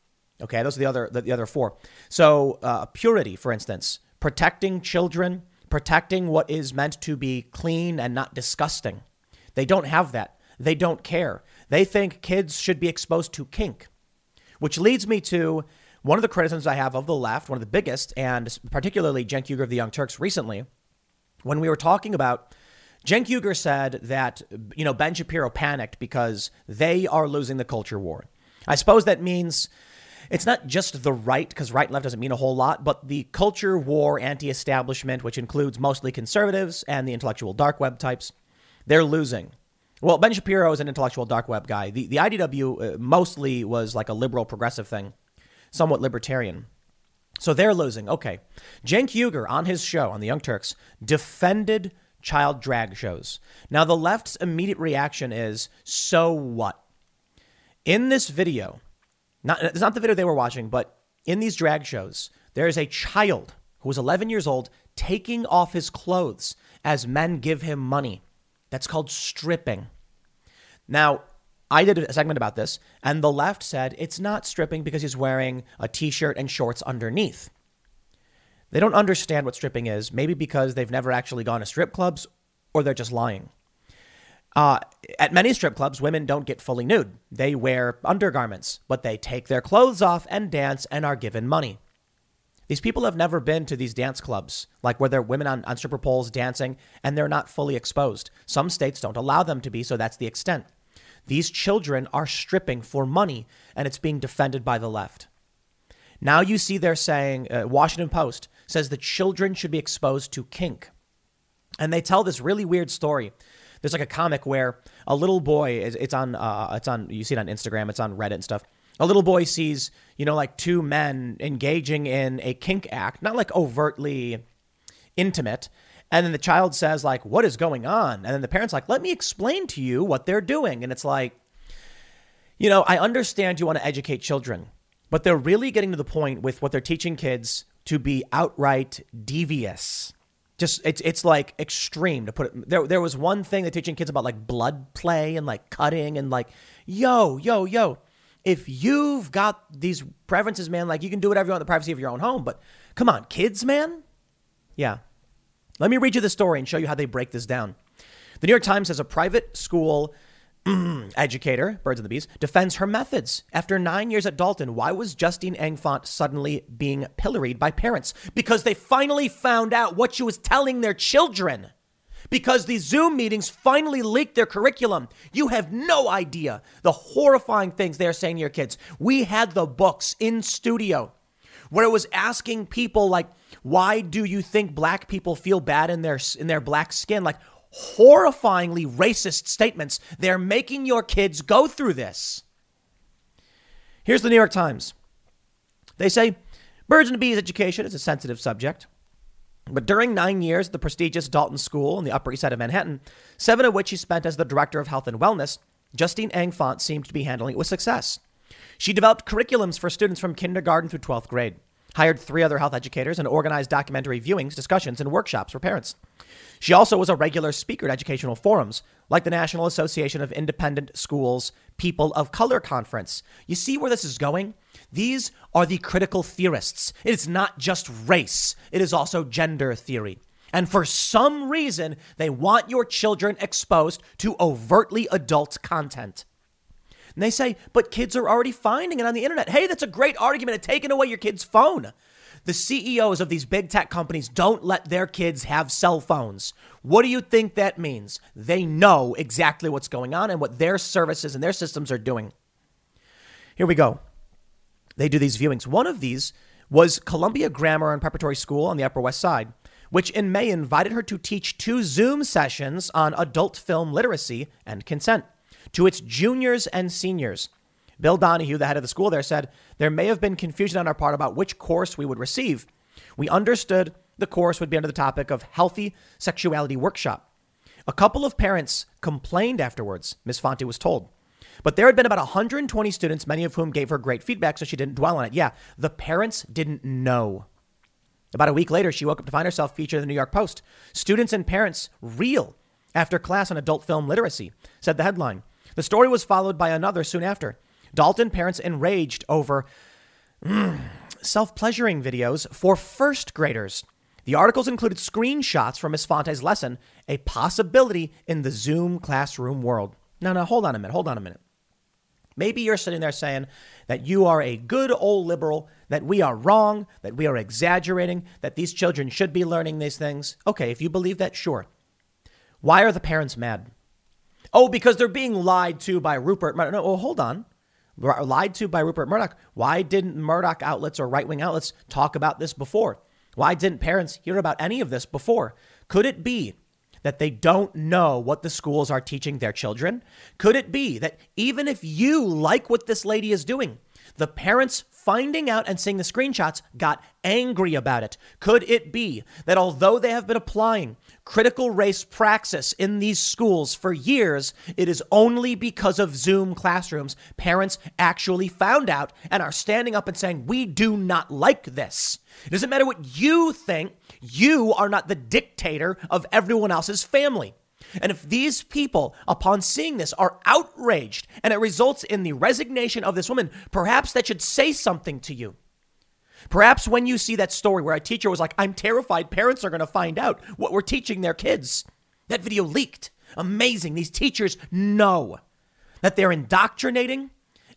Okay, those are the other the, the other four. So uh, purity, for instance, protecting children, protecting what is meant to be clean and not disgusting. They don't have that. They don't care. They think kids should be exposed to kink, which leads me to one of the criticisms I have of the left, one of the biggest, and particularly Cenk Uygur of the Young Turks recently, when we were talking about Cenk Uygur said that, you know, Ben Shapiro panicked because they are losing the culture war. I suppose that means it's not just the right, because right and left doesn't mean a whole lot, but the culture war anti establishment, which includes mostly conservatives and the intellectual dark web types, they're losing. Well, Ben Shapiro is an intellectual dark web guy. The, the IDW uh, mostly was like a liberal progressive thing, somewhat libertarian. So they're losing. Okay. Cenk Uygur on his show on the Young Turks defended child drag shows. Now, the left's immediate reaction is so what? In this video, not, it's not the video they were watching, but in these drag shows, there is a child who is 11 years old taking off his clothes as men give him money. That's called stripping. Now, I did a segment about this, and the left said it's not stripping because he's wearing a t shirt and shorts underneath. They don't understand what stripping is, maybe because they've never actually gone to strip clubs or they're just lying. Uh, at many strip clubs, women don't get fully nude. They wear undergarments, but they take their clothes off and dance and are given money. These people have never been to these dance clubs, like where there are women on, on stripper poles dancing and they're not fully exposed. Some states don't allow them to be, so that's the extent. These children are stripping for money, and it's being defended by the left. Now you see they're saying, uh, Washington Post says the children should be exposed to kink. And they tell this really weird story there's like a comic where a little boy is it's on uh, it's on you see it on Instagram, it's on Reddit and stuff. A little boy sees, you know, like two men engaging in a kink act, not like overtly intimate. And then the child says, like, what is going on? And then the parent's like, let me explain to you what they're doing. And it's like, you know, I understand you want to educate children, but they're really getting to the point with what they're teaching kids to be outright devious. Just it's it's like extreme to put it. There there was one thing they're teaching kids about like blood play and like cutting and like yo yo yo. If you've got these preferences, man, like you can do whatever you want in the privacy of your own home. But come on, kids, man. Yeah. Let me read you the story and show you how they break this down. The New York Times says a private school educator, Birds and the Bees, defends her methods. After nine years at Dalton, why was Justine Ang Fonte suddenly being pilloried by parents? Because they finally found out what she was telling their children. Because these Zoom meetings finally leaked their curriculum. You have no idea the horrifying things they're saying to your kids. We had the books in studio where it was asking people like, why do you think black people feel bad in their in their black skin? Like, horrifyingly racist statements. They're making your kids go through this. Here's the New York Times. They say birds and bees education is a sensitive subject. But during nine years at the prestigious Dalton School in the Upper East Side of Manhattan, seven of which he spent as the director of health and wellness, Justine Ang Fonte seemed to be handling it with success. She developed curriculums for students from kindergarten through 12th grade, hired three other health educators, and organized documentary viewings, discussions, and workshops for parents. She also was a regular speaker at educational forums, like the National Association of Independent Schools People of Color Conference. You see where this is going? These are the critical theorists. It is not just race, it is also gender theory. And for some reason, they want your children exposed to overtly adult content. And they say, but kids are already finding it on the internet. Hey, that's a great argument of taking away your kid's phone. The CEOs of these big tech companies don't let their kids have cell phones. What do you think that means? They know exactly what's going on and what their services and their systems are doing. Here we go. They do these viewings. One of these was Columbia Grammar and Preparatory School on the Upper West Side, which in May invited her to teach two Zoom sessions on adult film literacy and consent to its juniors and seniors. Bill Donahue, the head of the school there, said there may have been confusion on our part about which course we would receive. We understood the course would be under the topic of healthy sexuality workshop. A couple of parents complained afterwards, Ms. Fonte was told. But there had been about 120 students, many of whom gave her great feedback, so she didn't dwell on it. Yeah, the parents didn't know. About a week later, she woke up to find herself featured in the New York Post. Students and parents reel after class on adult film literacy, said the headline. The story was followed by another soon after. Dalton parents enraged over mm, self pleasuring videos for first graders. The articles included screenshots from Miss Fonte's lesson, a possibility in the Zoom classroom world. Now, now, hold on a minute. Hold on a minute. Maybe you're sitting there saying that you are a good old liberal, that we are wrong, that we are exaggerating, that these children should be learning these things. Okay, if you believe that, sure. Why are the parents mad? Oh, because they're being lied to by Rupert Murdoch. No, oh, hold on. Lied to by Rupert Murdoch. Why didn't Murdoch outlets or right wing outlets talk about this before? Why didn't parents hear about any of this before? Could it be that they don't know what the schools are teaching their children? Could it be that even if you like what this lady is doing, the parents finding out and seeing the screenshots got angry about it? Could it be that although they have been applying critical race praxis in these schools for years, it is only because of Zoom classrooms parents actually found out and are standing up and saying, We do not like this. It doesn't matter what you think, you are not the dictator of everyone else's family. And if these people, upon seeing this, are outraged and it results in the resignation of this woman, perhaps that should say something to you. Perhaps when you see that story where a teacher was like, I'm terrified parents are going to find out what we're teaching their kids. That video leaked. Amazing. These teachers know that they're indoctrinating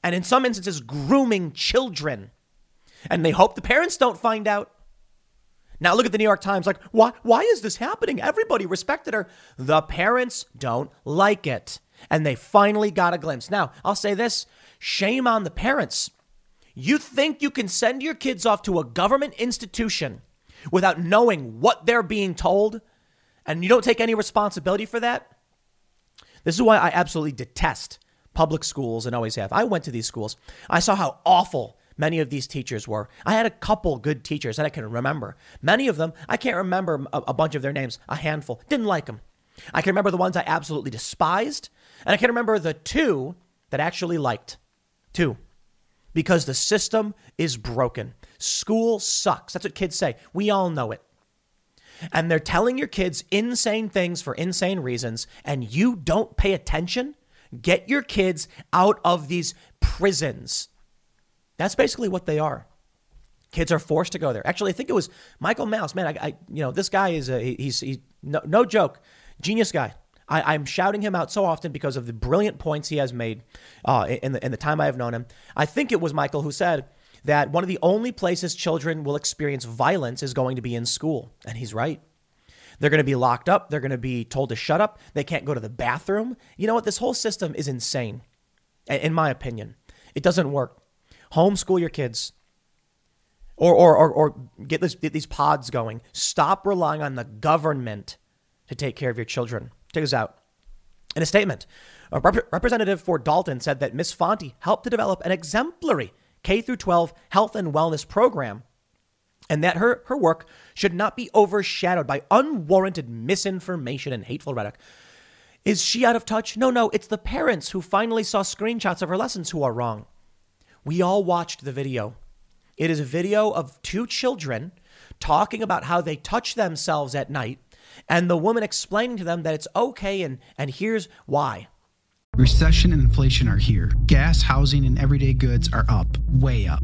and in some instances grooming children. And they hope the parents don't find out. Now look at the New York Times like, why, why is this happening? Everybody respected her. The parents don't like it. And they finally got a glimpse. Now, I'll say this shame on the parents. You think you can send your kids off to a government institution without knowing what they're being told, and you don't take any responsibility for that? This is why I absolutely detest public schools and always have. I went to these schools. I saw how awful many of these teachers were. I had a couple good teachers that I can remember. Many of them, I can't remember a, bunch of their names, a handful. Didn't like them. I can remember the ones I absolutely despised, and I can remember the two that actually liked. Two. Because the system is broken. School sucks. That's what kids say. We all know it. And they're telling your kids insane things for insane reasons, and you don't pay attention. Get your kids out of these prisons that's basically what they are. Kids are forced to go there. Actually, I think it was Michael Malice. Man, I, I you know, this guy is a, he's, he's no, no joke, genius guy. I, am shouting him out so often because of the brilliant points he has made uh, in, the, in the time I have known him. I think it was Michael who said that one of the only places children will experience violence is going to be in school. And he's right. They're going to be locked up. They're going to be told to shut up. They can't go to the bathroom. You know what? This whole system is insane, in my opinion. It doesn't work homeschool your kids or, or, or, or get, this, get these pods going. Stop relying on the government to take care of your children. Take this out. In a statement, a rep- representative for Dalton said that Miss Fonte helped to develop an exemplary K through 12 health and wellness program and that her, her work should not be overshadowed by unwarranted misinformation and hateful rhetoric. Is she out of touch? No, no, it's the parents who finally saw screenshots of her lessons who are wrong. We all watched the video. It is a video of two children talking about how they touch themselves at night and the woman explaining to them that it's okay and, and here's why. Recession and inflation are here. Gas, housing, and everyday goods are up, way up.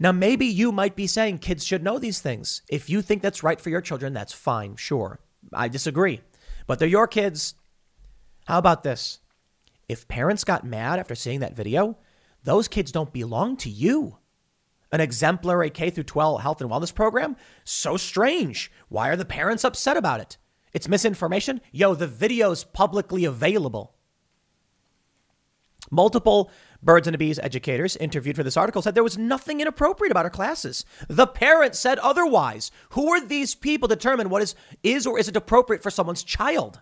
Now, maybe you might be saying kids should know these things. If you think that's right for your children, that's fine, sure. I disagree. But they're your kids. How about this? If parents got mad after seeing that video, those kids don't belong to you. An exemplary K through 12 health and wellness program? So strange. Why are the parents upset about it? It's misinformation? Yo, the video's publicly available. Multiple Birds and the Bees educators interviewed for this article said there was nothing inappropriate about our classes. The parents said otherwise. Who are these people to determine what is, is or isn't appropriate for someone's child?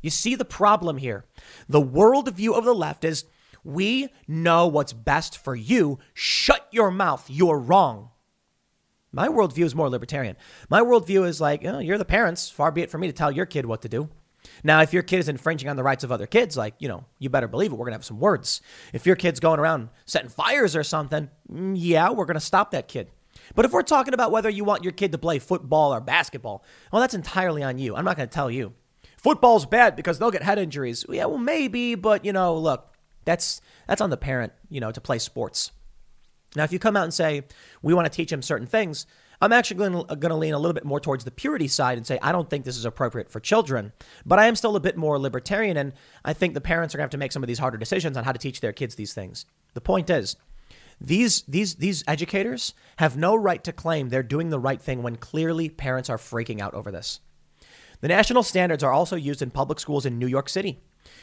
You see the problem here. The worldview of the left is we know what's best for you. Shut your mouth. You're wrong. My worldview is more libertarian. My worldview is like, oh, you're the parents. Far be it for me to tell your kid what to do. Now, if your kid is infringing on the rights of other kids, like, you know, you better believe it, we're going to have some words. If your kid's going around setting fires or something, mm, yeah, we're going to stop that kid. But if we're talking about whether you want your kid to play football or basketball, well, that's entirely on you. I'm not going to tell you. Football's bad because they'll get head injuries. Yeah, well, maybe, but you know, look, that's that's on the parent, you know, to play sports. Now, if you come out and say we want to teach him certain things, I'm actually going to lean a little bit more towards the purity side and say, I don't think this is appropriate for children, but I am still a bit more libertarian. And I think the parents are going to have to make some of these harder decisions on how to teach their kids these things. The point is, these, these, these educators have no right to claim they're doing the right thing when clearly parents are freaking out over this. The national standards are also used in public schools in New York City,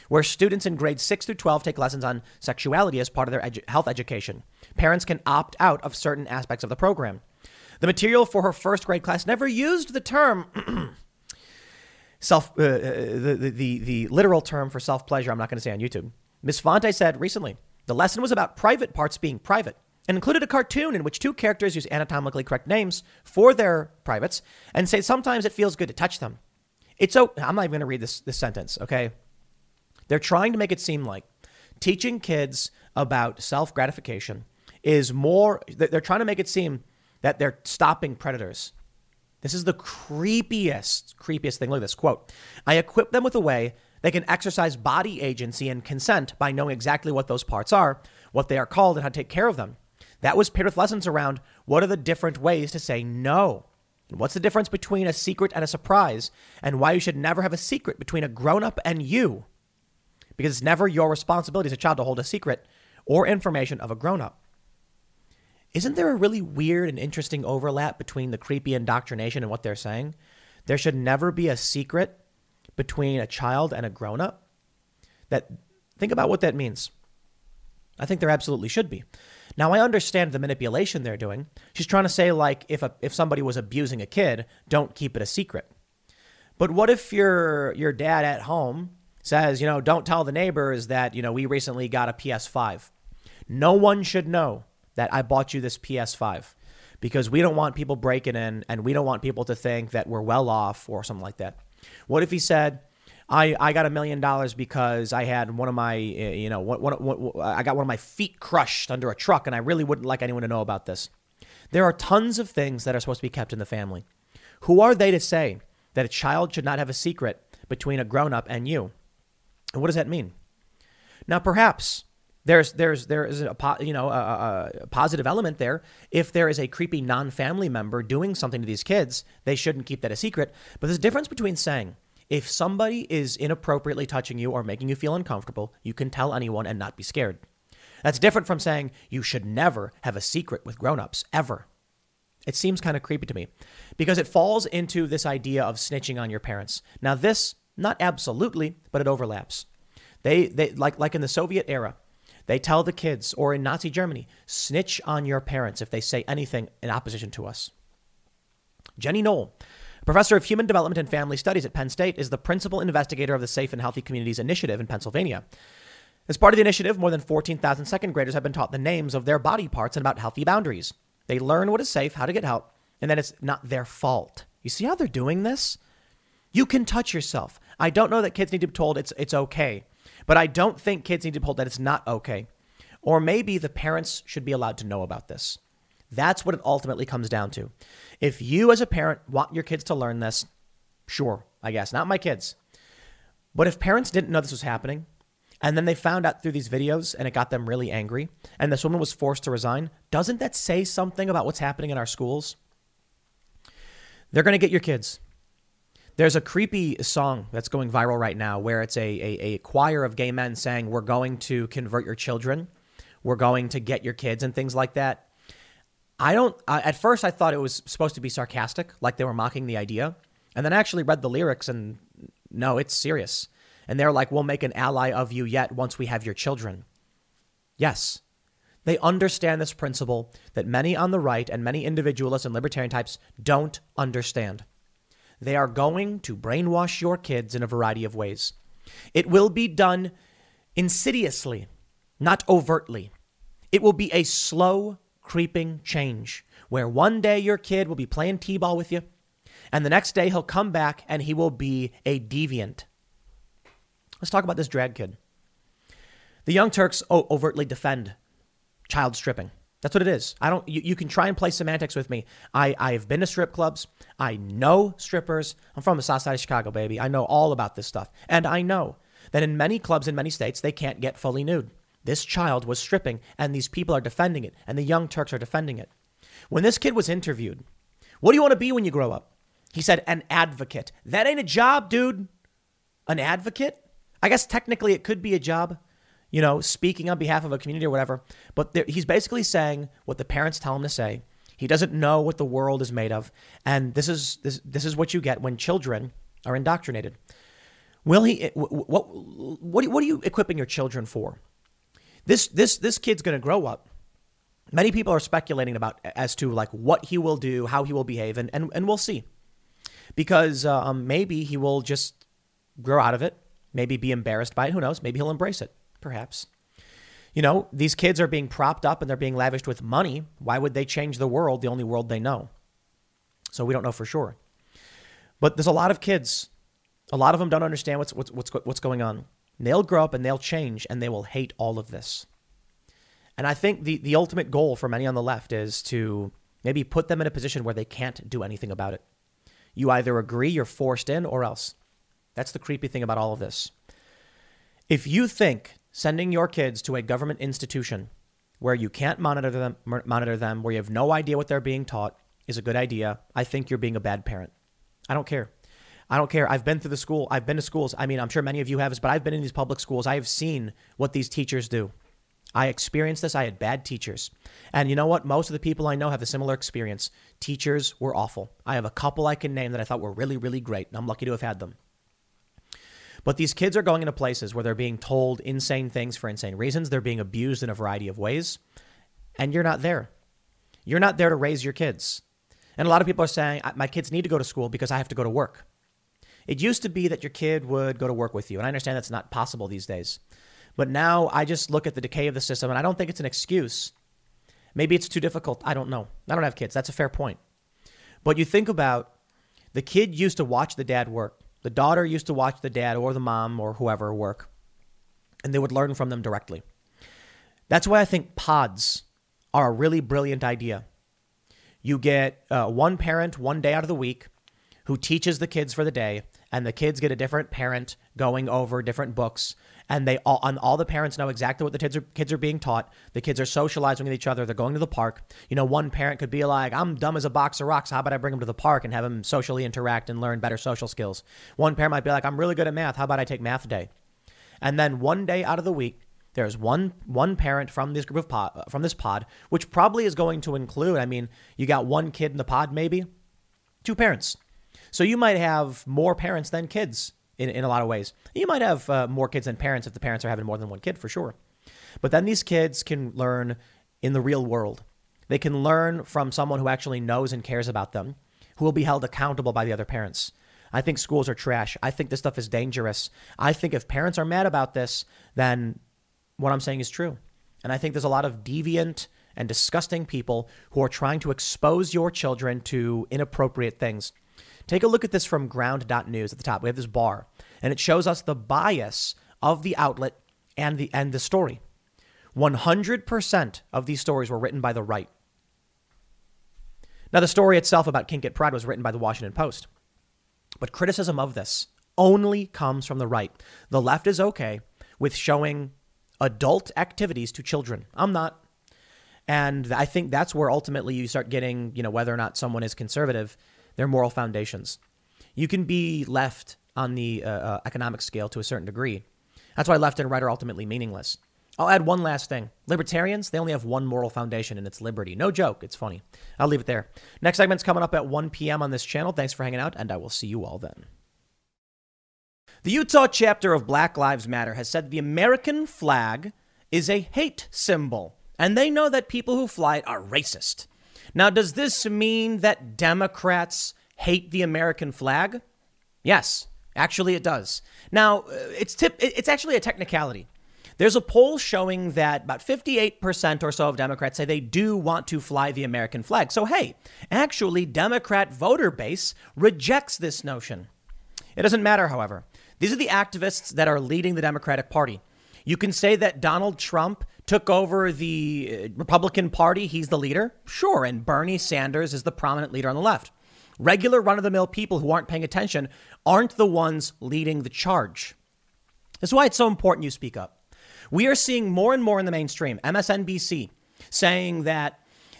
where students in grades 6 through 12 take lessons on sexuality as part of their edu- health education. Parents can opt out of certain aspects of the program. The material for her first grade class never used the term self, uh, uh, the, the, the, literal term for self pleasure. I'm not going to say on YouTube. Miss Fonte said recently the lesson was about private parts being private and included a cartoon in which two characters use anatomically correct names for their privates and say sometimes it feels good to touch them. It's so I'm not even going to read this this sentence, okay? They're trying to make it seem like teaching kids about self gratification is more. They're trying to make it seem that they're stopping predators. This is the creepiest, creepiest thing. Look at this quote. I equip them with a way they can exercise body agency and consent by knowing exactly what those parts are, what they are called, and how to take care of them. That was paired with lessons around what are the different ways to say no. What's the difference between a secret and a surprise, and why you should never have a secret between a grown up and you. Because it's never your responsibility as a child to hold a secret or information of a grown up. Isn't there a really weird and interesting overlap between the creepy indoctrination and what they're saying? There should never be a secret between a child and a grown up. That think about what that means. I think there absolutely should be. Now I understand the manipulation they're doing. She's trying to say like if a, if somebody was abusing a kid, don't keep it a secret. But what if your your dad at home says, you know, don't tell the neighbors that, you know, we recently got a PS5. No one should know that I bought you this PS5 because we don't want people breaking in and we don't want people to think that we're well off or something like that. What if he said, I, I got a million dollars because I had one of my, eh, you know, one, one, one, I got one of my feet crushed under a truck and I really wouldn't like anyone to know about this. There are tons of things that are supposed to be kept in the family. Who are they to say that a child should not have a secret between a grown up and you? And what does that mean? Now, perhaps there's there's there is a you know a, a, positive element there. If there is a creepy non-family member doing something to these kids, they shouldn't keep that a secret. But there's a difference between saying if somebody is inappropriately touching you or making you feel uncomfortable, you can tell anyone and not be scared. That's different from saying you should never have a secret with grown-ups ever. It seems kind of creepy to me because it falls into this idea of snitching on your parents. Now this not absolutely, but it overlaps. They they like like in the Soviet era they tell the kids, or in Nazi Germany, snitch on your parents if they say anything in opposition to us. Jennie Noll, professor of human development and family studies at Penn State, is the principal investigator of the Safe and Healthy Communities Initiative in Pennsylvania. As part of the initiative, more than 14,000 second graders have been taught the names of their body parts and about healthy boundaries. They learn what is safe, how to get help, and that it's not their fault. You see how they're doing this? You can touch yourself. I don't know that kids need to be told it's it's okay, but I don't think kids need to be told that it's not okay. Or maybe the parents should be allowed to know about this. That's what it ultimately comes down to. If you as a parent want your kids to learn this, sure, I guess, not my kids. But if parents didn't know this was happening, and then they found out through these videos and it got them really angry, and this woman was forced to resign, doesn't that say something about what's happening in our schools? They're going to get your kids. There's a creepy song that's going viral right now where it's a, a, a, choir of gay men saying, We're going to convert your children. We're going to get your kids and things like that. I don't, uh, at first, I thought it was supposed to be sarcastic, like they were mocking the idea. And then I actually read the lyrics and no, it's serious. And they're like, We'll make an ally of you yet once we have your children. Yes. They understand this principle that many on the right and many individualists and libertarian types don't understand. They are going to brainwash your kids in a variety of ways. It will be done insidiously, not overtly. It will be a slow, creeping change where one day your kid will be playing t ball with you, and the next day he'll come back and he will be a deviant. Let's talk about this drag kid. The Young Turks overtly defend child stripping. That's what it is. I don't. You, you can try and play semantics with me. I I have been to strip clubs. I know strippers. I'm from the South Side of Chicago, baby. I know all about this stuff, and I know that in many clubs in many states they can't get fully nude. This child was stripping, and these people are defending it, and the Young Turks are defending it. When this kid was interviewed, what do you want to be when you grow up? He said, an advocate. That ain't a job, dude. An advocate? I guess technically it could be a job, you know, speaking on behalf of a community or whatever. But there, he's basically saying what the parents tell him to say. He doesn't know what the world is made of, and this is this this is what you get when children are indoctrinated. Will he? Eh, what what what are you equipping your children for? This this this kid's going to grow up. Many people are speculating about eh, as to like what he will do, how he will behave, and and, and we'll see, because uh, um, maybe he will just grow out of it, maybe be embarrassed by it. Who knows? Maybe he'll embrace it perhaps. You know, these kids are being propped up and they're being lavished with money. Why would they change the world, the only world they know? So we don't know for sure. But there's a lot of kids, a lot of them don't understand what's, what's, what's, what's going on. They'll grow up and they'll change and they will hate all of this. And I think the, the ultimate goal for many on the left is to maybe put them in a position where they can't do anything about it. You either agree, you're forced in, or else. That's the creepy thing about all of this. If you think sending your kids to a government institution where you can't monitor them, monitor them, where you have no idea what they're being taught, is a good idea. I think you're being a bad parent. I don't care. I don't care. I've been through the school. I've been to schools. I mean, I'm sure many of you have, but I've been in these public schools. I have seen what these teachers do. I experienced this. I had bad teachers. And you know what? Most of the people I know have a similar experience. Teachers were awful. I have a couple I can name that I thought were really, really great, and I'm lucky to have had them. But these kids are going into places where they're being told insane things for insane reasons. They're being abused in a variety of ways. And you're not there. You're not there to raise your kids. And a lot of people are saying, my kids need to go to school because I have to go to work. It used to be that your kid would go to work with you. And I understand that's not possible these days. But now I just look at the decay of the system and I don't think it's an excuse. Maybe it's too difficult. I don't know. I don't have kids. That's a fair point. But you think about the kid used to watch the dad work. The daughter used to watch the dad or the mom or whoever work, and they would learn from them directly. That's why I think pods are a really brilliant idea. You get uh, one parent one day out of the week who teaches the kids for the day, and the kids get a different parent going over different books and they all and all the parents know exactly what the kids are kids are being taught. The kids are socializing with each other. They're going to the park. You know, one parent could be like, "I'm dumb as a box of rocks. How about I bring them to the park and have them socially interact and learn better social skills?" One parent might be like, "I'm really good at math. How about I take math day?" And then one day out of the week, there's one one parent from this group of pod, from this pod, which probably is going to include. I mean, you got one kid in the pod, maybe two parents. So you might have more parents than kids in, in a lot of ways. You might have uh, more kids than parents if the parents are having more than one kid, for sure. But then these kids can learn in the real world. They can learn from someone who actually knows and cares about them, who will be held accountable by the other parents. I think schools are trash. I think this stuff is dangerous. I think if parents are mad about this, then what I'm saying is true. And I think there's a lot of deviant and disgusting people who are trying to expose your children to inappropriate things. Take a look at this from ground.news at the top. We have this bar, and it shows us the bias of the outlet and the and the story. 100% of these stories were written by the right. Now, the story itself about Kinkit Pride was written by the Washington Post. But criticism of this only comes from the right. The left is okay with showing adult activities to children. I'm not. And I think that's where ultimately you start getting, you know, whether or not someone is conservative, their moral foundations. You can be left on the uh, uh, economic scale to a certain degree. That's why left and right are ultimately meaningless. I'll add one last thing. Libertarians, they only have one moral foundation, and it's liberty. No joke. It's funny. I'll leave it there. Next segment's coming up at 1 p.m. on this channel. Thanks for hanging out, and I will see you all then. The Utah chapter of Black Lives Matter has said the American flag is a hate symbol, and they know that people who fly it are racist. Now, does this mean that Democrats hate the American flag? Yes, actually, it does. Now, uh, it's tip, it's actually a technicality. There's a poll showing that about 58% or so of Democrats say they do want to fly the American flag. So, hey, actually, Democrat voter base rejects this notion. It doesn't matter, however. These are the activists that are leading the Democratic Party. You can say that Donald Trump took over the uh, Republican Party. He's the leader. Sure. And Bernie Sanders is the prominent leader on the left. Regular run of the mill people who aren't paying attention aren't the ones leading the charge. That's why it's so important you speak up. We are seeing more and more in the mainstream, MSNBC, saying that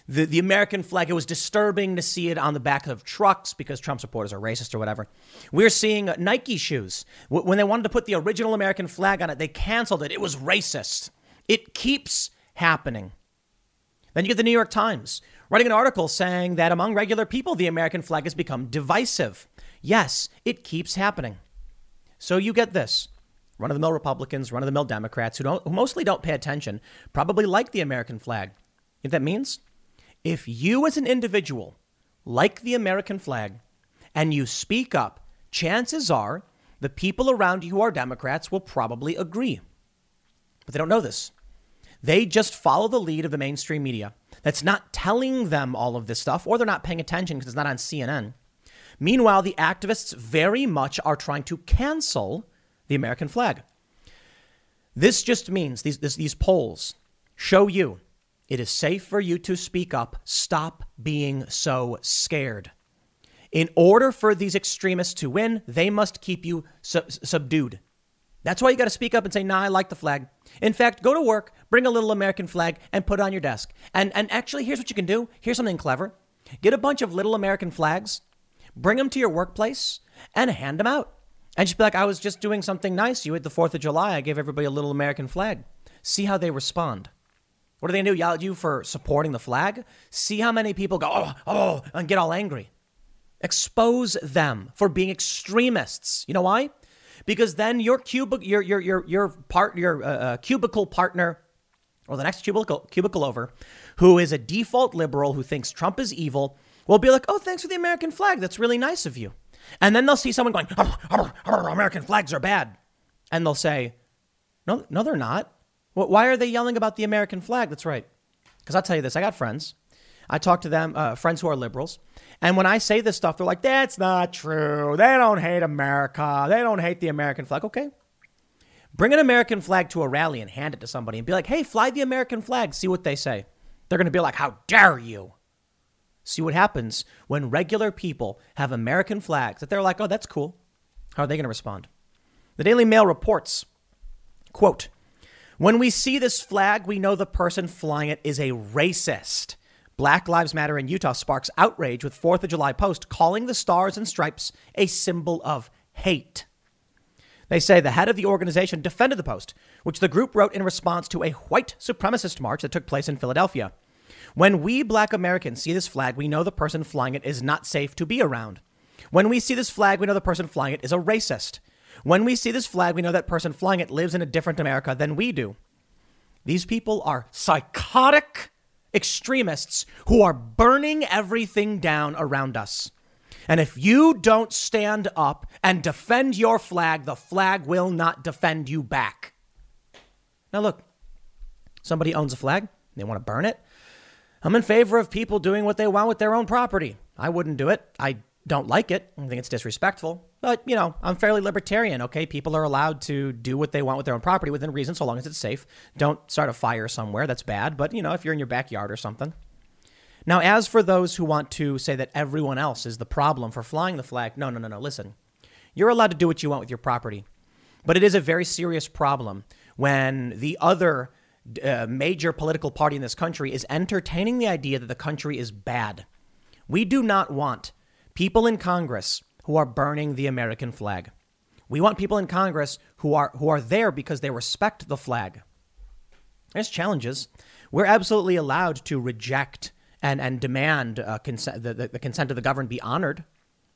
the, the American flag, it was disturbing to see it on the back of trucks because Trump supporters are racist or whatever. We're seeing Nike shoes. When they wanted to put the original American flag on it, they canceled it. It was racist. It keeps happening. Then you get the New York Times writing an article saying that among regular people, the American flag has become divisive. Yes, it keeps happening. So you get this run of the mill Republicans, run of the mill Democrats who, don't, who mostly don't pay attention, probably like the American flag. You know what that means? If you as an individual like the American flag and you speak up, chances are the people around you who are Democrats will probably agree. But they don't know this. They just follow the lead of the mainstream media that's not telling them all of this stuff, or they're not paying attention because it's not on CNN. Meanwhile, the activists very much are trying to cancel the American flag. This just means these, this, these polls show you it is safe for you to speak up. Stop being so scared. In order for these extremists to win, they must keep you su- subdued. That's why you got to speak up and say, nah, I like the flag. In fact, go to work, bring a little American flag, and put it on your desk. And, and actually, here's what you can do. Here's something clever. Get a bunch of little American flags, bring them to your workplace, and hand them out. And just be like, I was just doing something nice. You had the 4th of July. I gave everybody a little American flag. See how they respond. What do they do? Yell at you for supporting the flag? See how many people go, oh, oh, and get all angry. Expose them for being extremists. You know why? Because then your cubicle, your your your your part, your uh, uh, cubicle partner, or the next cubicle cubicle over, who is a default liberal who thinks Trump is evil, will be like, "Oh, thanks for the American flag. That's really nice of you." And then they'll see someone going, "American flags are bad," and they'll say, "No, no, they're not. Why are they yelling about the American flag?" That's right. Because I'll tell you this: I got friends. I talk to them, uh, friends who are liberals, and when I say this stuff, they're like, that's not true. They don't hate America. They don't hate the American flag. Okay. Bring an American flag to a rally and hand it to somebody and be like, hey, fly the American flag. See what they say. They're going to be like, how dare you? See what happens when regular people have American flags that they're like, oh, that's cool. How are they going to respond? The Daily Mail reports, quote, when we see this flag, we know the person flying it is a racist. Black Lives Matter in Utah sparks outrage with 4th of July post calling the stars and stripes a symbol of hate. They say the head of the organization defended the post, which the group wrote in response to a white supremacist march that took place in Philadelphia. When we black Americans see this flag, we know the person flying it is not safe to be around. When we see this flag, we know the person flying it is a racist. When we see this flag, we know that person flying it lives in a different America than we do. These people are psychotic extremists who are burning everything down around us. And if you don't stand up and defend your flag, the flag will not defend you back. Now, look, somebody owns a flag, they want to burn it. I'm in favor of people doing what they want with their own property. I wouldn't do it. I don't like it. I think it's disrespectful. But, you know, I'm fairly libertarian, okay? People are allowed to do what they want with their own property within reason, so long as it's safe. Don't start a fire somewhere. That's bad. But, you know, if you're in your backyard or something. Now, as for those who want to say that everyone else is the problem for flying the flag, no, no, no, no. Listen, you're allowed to do what you want with your property. But it is a very serious problem when the other uh, major political party in this country is entertaining the idea that the country is bad. We do not want people in Congress who are burning the American flag. We want people in Congress who are who are there because they respect the flag. There's challenges. We're absolutely allowed to reject and and demand uh, consent, the, the, the consent of the governed be honored,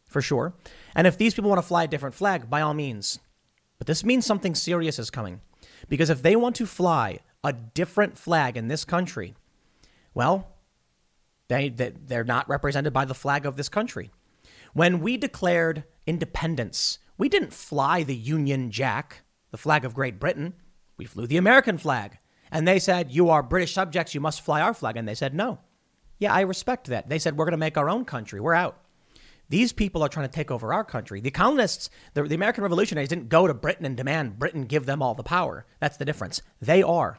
for sure. And if these people want to fly a different flag, by all means. But this means something serious is coming, because if they want to fly a different flag in this country, well, they, they they're not represented by the flag of this country. When we declared independence, we didn't fly the Union Jack, the flag of Great Britain. We flew the American flag. And they said, You are British subjects, you must fly our flag. And they said, No. Yeah, I respect that. They said, We're going to make our own country. We're out. These people are trying to take over our country. The colonists, the, the American revolutionaries didn't go to Britain and demand Britain give them all the power. That's the difference. They are.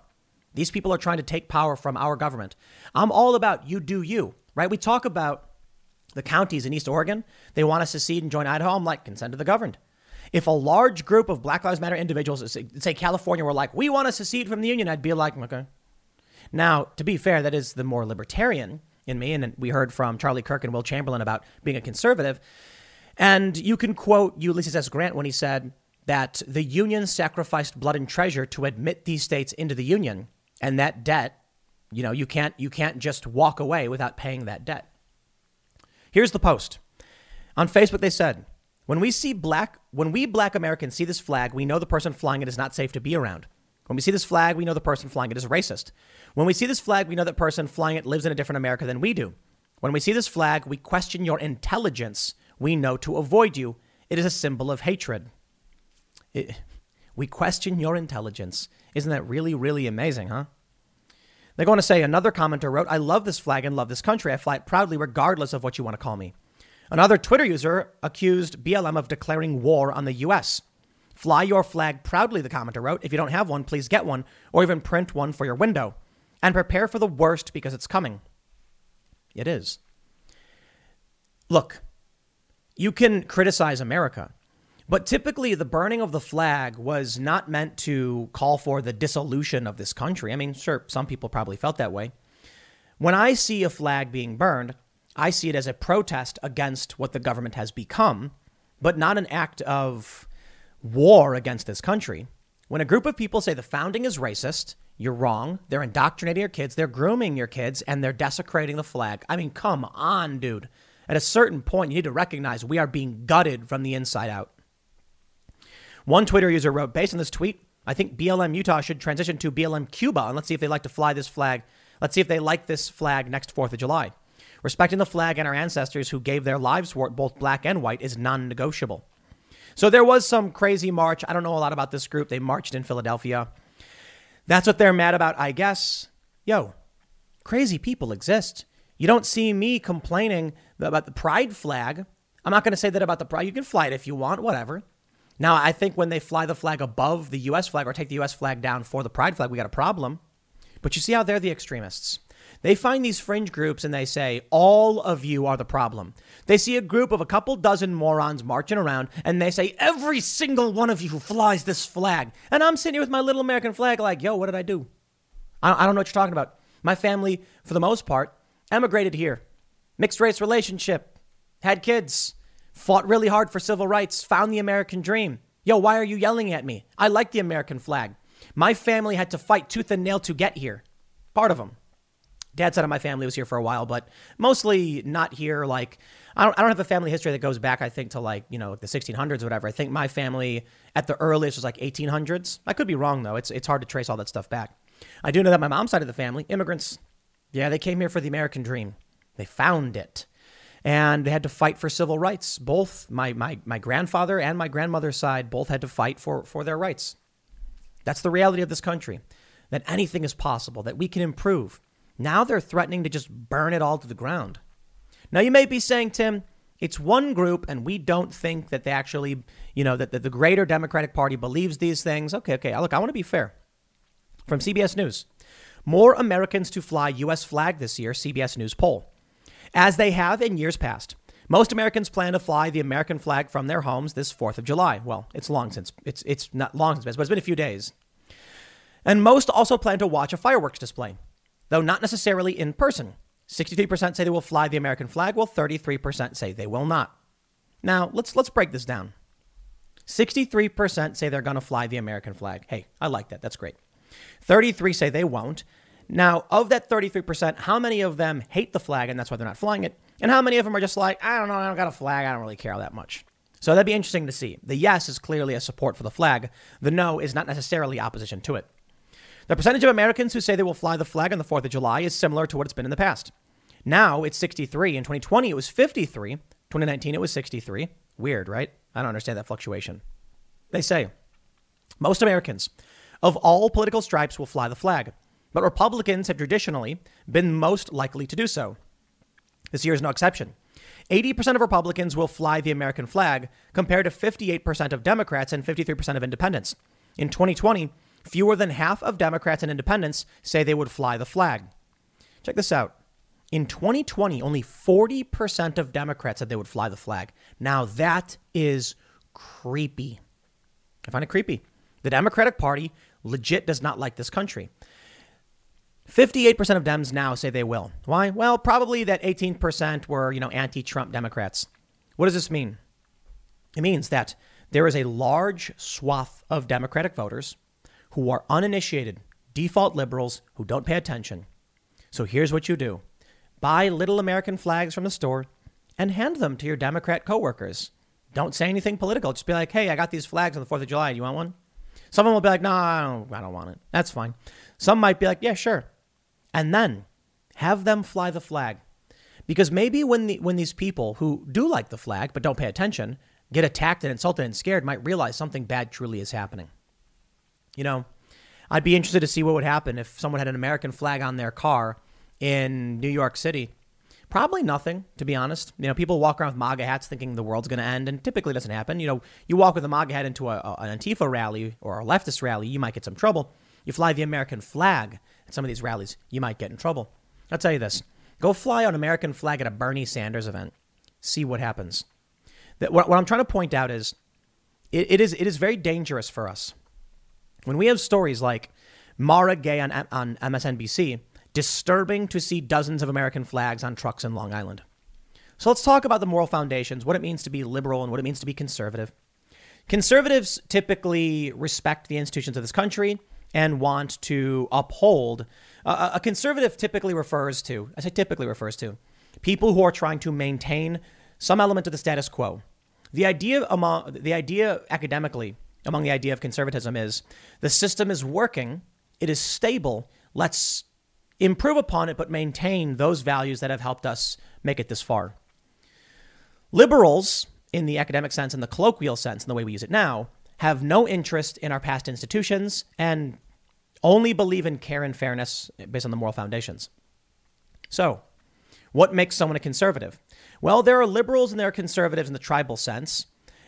These people are trying to take power from our government. I'm all about you do you, right? We talk about the counties in East Oregon, they want to secede and join Idaho. I'm like, consent to the governed. If a large group of Black Lives Matter individuals, say California, were like, we want to secede from the union, I'd be like, okay. Now, to be fair, that is the more libertarian in me. And we heard from Charlie Kirk and Will Chamberlain about being a conservative. And you can quote Ulysses S. Grant when he said that the Union sacrificed blood and treasure to admit these states into the Union. And that debt, you know, you can't, you can't just walk away without paying that debt. Here's the post. On Facebook, they said, when we see black, when we black Americans see this flag, we know the person flying it is not safe to be around. When we see this flag, we know the person flying it is racist. When we see this flag, we know that person flying it lives in a different America than we do. When we see this flag, we question your intelligence. We know to avoid you. It is a symbol of hatred. It, we question your intelligence. Isn't that really, really amazing, huh? They're going to say another commenter wrote, I love this flag and love this country. I fly it proudly, regardless of what you want to call me. Another Twitter user accused BLM of declaring war on the U.S. Fly your flag proudly, the commenter wrote. If you don't have one, please get one, or even print one for your window. And prepare for the worst because it's coming. It is. Look, you can criticize America. But typically, the burning of the flag was not meant to call for the dissolution of this country. I mean, sure, some people probably felt that way. When I see a flag being burned, I see it as a protest against what the government has become, but not an act of war against this country. When a group of people say the founding is racist, you're wrong. They're indoctrinating your kids, they're grooming your kids, and they're desecrating the flag. I mean, come on, dude. At a certain point, you need to recognize we are being gutted from the inside out. One Twitter user wrote, based on this tweet, I think BLM Utah should transition to BLM Cuba and let's see if they like to fly this flag. Let's see if they like this flag next 4th of July. Respecting the flag and our ancestors who gave their lives for it, both black and white, is non negotiable. So there was some crazy march. I don't know a lot about this group. They marched in Philadelphia. That's what they're mad about, I guess. Yo, crazy people exist. You don't see me complaining about the pride flag. I'm not going to say that about the pride. You can fly it if you want, whatever. Now, I think when they fly the flag above the U.S. flag or take the U.S. flag down for the pride flag, we got a problem. But you see how they're the extremists. They find these fringe groups and they say, all of you are the problem. They see a group of a couple dozen morons marching around and they say, every single one of you who flies this flag. And I'm sitting here with my little American flag, like, yo, what did I do? I don't know what you're talking about. My family, for the most part, emigrated here, mixed race relationship, had kids fought really hard for civil rights, found the American dream. Yo, why are you yelling at me? I like the American flag. My family had to fight tooth and nail to get here. Part of them. Dad's side of my family was here for a while, but mostly not here. Like, I don't, I don't have a family history that goes back, I think, to like, you know, the 1600s or whatever. I think my family at the earliest was like 1800s. I could be wrong, though. It's, it's hard to trace all that stuff back. I do know that my mom's side of the family, immigrants, yeah, they came here for the American dream. They found it and they had to fight for civil rights. Both my, my, my grandfather and my grandmother's side both had to fight for, for their rights. That's the reality of this country that anything is possible, that we can improve. Now they're threatening to just burn it all to the ground. Now you may be saying, Tim, it's one group and we don't think that they actually, you know, that, the greater Democratic Party believes these things. Okay, okay. Look, I want to be fair. From CBS News More Americans to fly U.S. flag this year, CBS News poll. As they have in years past, most Americans plan to fly the American flag from their homes this 4th of July. Well, it's long since, it's, it's not long since, but it's been a few days. And most also plan to watch a fireworks display, though not necessarily in person. 63% say they will fly the American flag, while 33% say they will not. Now, let's, let's break this down. 63% say they're going to fly the American flag. Hey, I like that. That's great. 33 say they won't. Now, of that 33%, how many of them hate the flag and that's why they're not flying it? And how many of them are just like, I don't know, I don't got a flag, I don't really care that much. So that'd be interesting to see. The yes is clearly a support for the flag, the no is not necessarily opposition to it. The percentage of Americans who say they will fly the flag on the 4th of July is similar to what it's been in the past. Now it's 63. In 2020, it was 53. 2019, it was 63. Weird, right? I don't understand that fluctuation. They say most Americans of all political stripes will fly the flag, but Republicans have traditionally been most likely to do so. This year is no exception. 80% of Republicans will fly the American flag, compared to 58% of Democrats and 53% of independents. In 2020, fewer than half of Democrats and independents say they would fly the flag. Check this out. In 2020, only 40% of Democrats said they would fly the flag. Now that is creepy. I find it creepy. The Democratic Party legit does not like this country. 58% of Dems now say they will. Why? Well, probably that 18% were, you know, anti-Trump Democrats. What does this mean? It means that there is a large swath of Democratic voters who are uninitiated, default liberals who don't pay attention. So here's what you do. Buy little American flags from the store and hand them to your Democrat coworkers. Don't say anything political. Just be like, hey, I got these flags on the 4th of July. Do you want one? Someone will be like, no, I don't, I don't want it. That's fine. Some might be like, yeah, sure. And then have them fly the flag. Because maybe when, the, when these people who do like the flag but don't pay attention get attacked and insulted and scared, might realize something bad truly is happening. You know, I'd be interested to see what would happen if someone had an American flag on their car in New York City? Probably nothing, to be honest. You know, people walk around with MAGA hats thinking the world's going to end, and typically doesn't happen. You know, you walk with a MAGA hat into a, a, an Antifa rally or a leftist rally, you might get some trouble. You fly the American flag some of these rallies, you might get in trouble. I'll tell you this go fly an American flag at a Bernie Sanders event, see what happens. That, what, what I'm trying to point out is it, it, is, it is very dangerous for us. When we have stories like Mara Gay on, on MSNBC, disturbing to see dozens of American flags on trucks in Long Island. So let's talk about the moral foundations, what it means to be liberal and what it means to be conservative. Conservatives typically respect the institutions of this country and want to uphold. Uh, a conservative typically refers to, I say typically refers to, people who are trying to maintain some element of the status quo. The idea among the idea academically among the idea of conservatism is the system is working, it is stable. Let's improve upon it, but maintain those values that have helped us make it this far. Liberals, in the academic sense and the colloquial sense, in the way we use it now, have no interest in our past institutions and only believe in care and fairness based on the moral foundations. So, what makes someone a conservative? Well, there are liberals and there are conservatives in the tribal sense.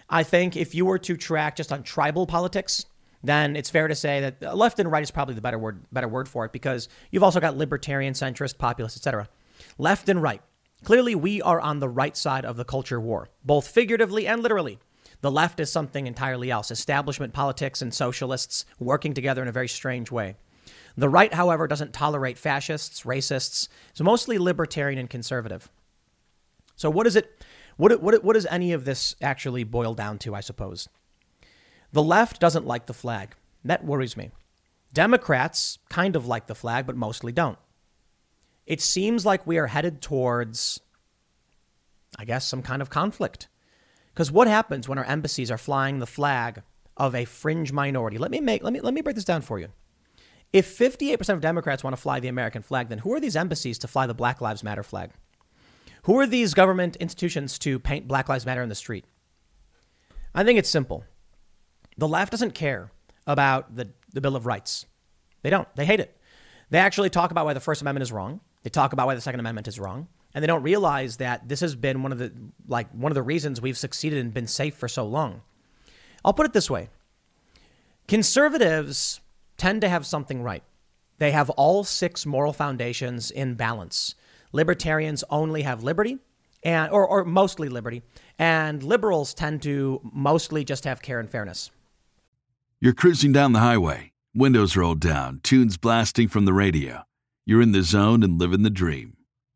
I think if you were to track just on tribal politics, then it's fair to say that left and right is probably the better word better word for it because you've also got libertarian, centrist, populist, etc. Left and right. Clearly, we are on the right side of the culture war, both figuratively and literally. The left is something entirely else establishment politics and socialists working together in a very strange way. The right, however, doesn't tolerate fascists, racists, it's mostly libertarian and conservative. So, what is it? What, what, what does any of this actually boil down to, I suppose? The left doesn't like the flag. That worries me. Democrats kind of like the flag, but mostly don't. It seems like we are headed towards, I guess, some kind of conflict. Because what happens when our embassies are flying the flag of a fringe minority? Let me make let me let me break this down for you. If 58% of Democrats want to fly the American flag, then who are these embassies to fly the Black Lives Matter flag? Who are these government institutions to paint Black Lives Matter in the street? I think it's simple. The left doesn't care about the, the Bill of Rights. They don't. They hate it. They actually talk about why the First Amendment is wrong. They talk about why the Second Amendment is wrong. And they don't realize that this has been one of the like one of the reasons we've succeeded and been safe for so long. I'll put it this way. Conservatives tend to have something right. They have all six moral foundations in balance. Libertarians only have liberty and or, or mostly liberty, and liberals tend to mostly just have care and fairness. You're cruising down the highway, windows rolled down, tunes blasting from the radio. You're in the zone and living the dream.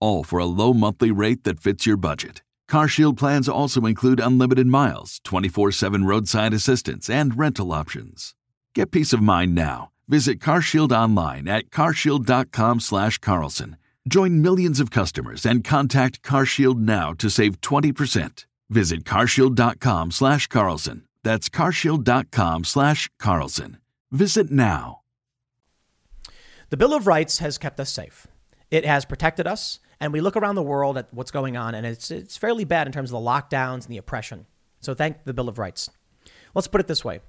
all for a low monthly rate that fits your budget. CarShield plans also include unlimited miles, 24/7 roadside assistance, and rental options. Get peace of mind now. Visit CarShield online at carshield.com slash Carlson. Join millions of customers and contact CarShield now to save 20%. Visit carshield.com slash Carlson. That's carshield.com slash Carlson. Visit now. The Bill of Rights has kept us safe. It has protected us, and we look around the world at what's going on, and it's it's fairly bad in terms of the lockdowns and the oppression. So thank the Bill of Rights. Let's put it this way.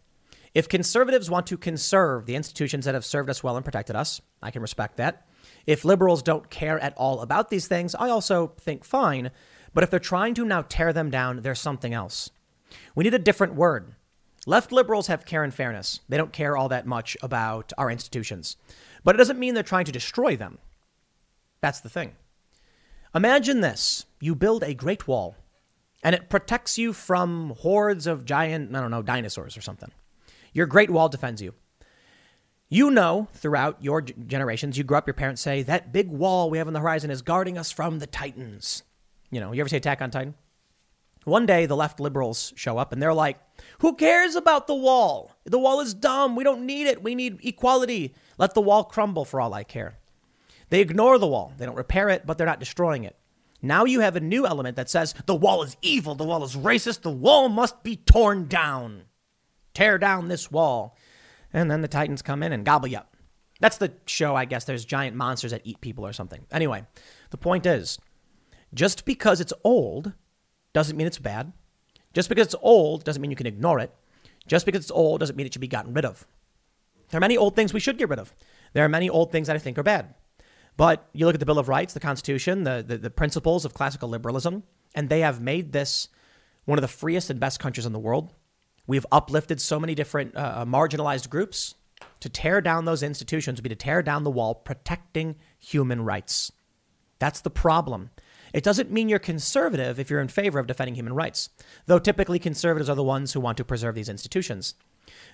If conservatives want to conserve the institutions that have served us well and protected us, I can respect that. If liberals don't care at all about these things, I also think fine. But if they're trying to now tear them down, there's something else. We need a different word. Left liberals have care and fairness. They don't care all that much about our institutions. But it doesn't mean they're trying to destroy them. That's the thing. Imagine this you build a great wall, and it protects you from hordes of giant, I don't know, dinosaurs or something. Your great wall defends you. You know, throughout your generations, you grew up, your parents say, that big wall we have on the horizon is guarding us from the Titans. You know, you ever say Attack on Titan? One day, the left liberals show up and they're like, Who cares about the wall? The wall is dumb. We don't need it. We need equality. Let the wall crumble for all I care. They ignore the wall. They don't repair it, but they're not destroying it. Now you have a new element that says the wall is evil, the wall is racist, the wall must be torn down. Tear down this wall. And then the Titans come in and gobble you up. That's the show, I guess. There's giant monsters that eat people or something. Anyway, the point is just because it's old doesn't mean it's bad. Just because it's old doesn't mean you can ignore it. Just because it's old doesn't mean it should be gotten rid of. There are many old things we should get rid of. There are many old things that I think are bad. But you look at the Bill of Rights, the Constitution, the, the, the, principles of classical liberalism, and they have made this one of the freest and best countries in the world. We've uplifted so many different uh, uh marginalized groups. To tear down those institutions would be to tear down the wall protecting human rights. That's the problem. It doesn't mean you're conservative if you're in favor of defending human rights, though typically conservatives are the ones who want to preserve these institutions.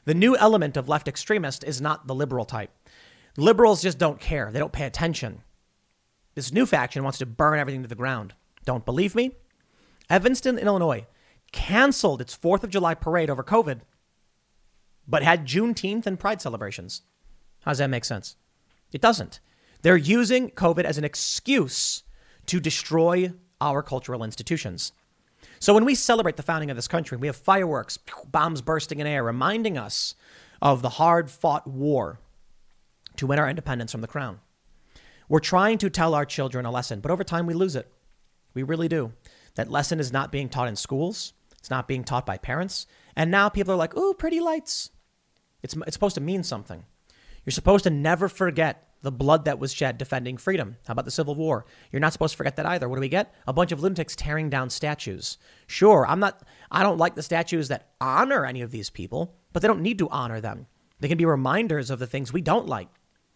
The new element of left extremist is not the liberal type. Liberals just don't care, they don't pay attention. This new faction wants to burn everything to the ground. Don't believe me? Evanston, Illinois, canceled its 4th of July parade over COVID, but had Juneteenth and Pride celebrations. How does that make sense? It doesn't. They're using COVID as an excuse to destroy our cultural institutions. So when we celebrate the founding of this country, we have fireworks, bombs bursting in air, reminding us of the hard fought war to win our independence from the crown. We're trying to tell our children a lesson, but over time we lose it. We really do. That lesson is not being taught in schools, it's not being taught by parents. And now people are like, ooh, pretty lights. It's, it's supposed to mean something. You're supposed to never forget the blood that was shed defending freedom. How about the Civil War? You're not supposed to forget that either. What do we get? A bunch of lunatics tearing down statues. Sure, I'm not I don't like the statues that honor any of these people, but they don't need to honor them. They can be reminders of the things we don't like.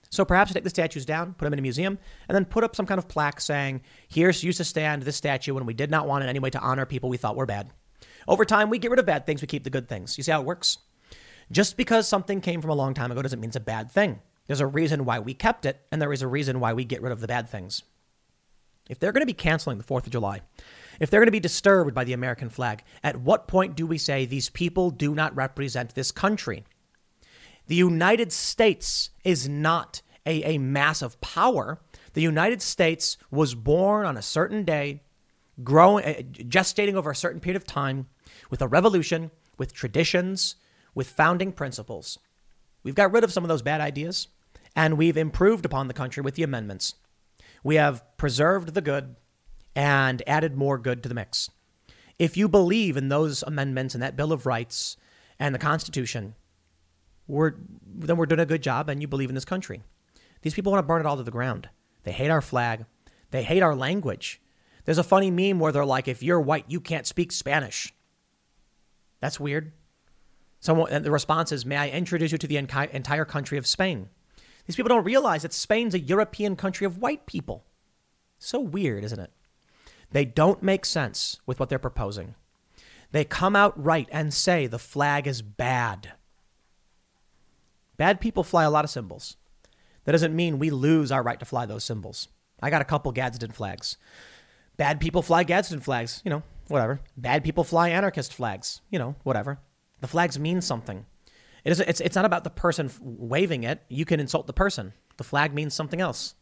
So perhaps take the statues down, put them in a museum, and then put up some kind of plaque saying, "Here used to stand this statue when we did not want in any way to honor people we thought were bad." Over time, we get rid of bad things, we keep the good things. You see how it works? Just because something came from a long time ago doesn't mean it's a bad thing. There's a reason why we kept it, and there is a reason why we get rid of the bad things. If they're going to be canceling the 4th of July, if they're going to be disturbed by the American flag, at what point do we say these people do not represent this country? The United States is not a, a mass of power The United States was born on a certain day, growing, uh, gestating over a certain period of time, with a revolution, with traditions, with founding principles. We've got rid of some of those bad ideas, and we've improved upon the country with the amendments. We have preserved the good and added more good to the mix. If you believe in those amendments and that Bill of Rights and the Constitution, we're, then we're doing a good job and you believe in this country. These people want to burn it all to the ground. They hate our flag. They hate our language. There's a funny meme where they're like, if you're white, you can't speak Spanish. That's weird. Someone, and the response is, may I introduce you to the entire country of Spain? These people don't realize that Spain's a European country of white people. So weird, isn't it? They don't make sense with what they're proposing. They come out right and say the flag is bad. Bad people fly a lot of symbols. That doesn't mean we lose our right to fly those symbols. I got a couple Gadsden flags. Bad people fly Gadsden flags, you know, whatever. Bad people fly anarchist flags, you know, whatever. The flags mean something. It is, it's, it's not about the person waving it. You can insult the person. The flag means something else.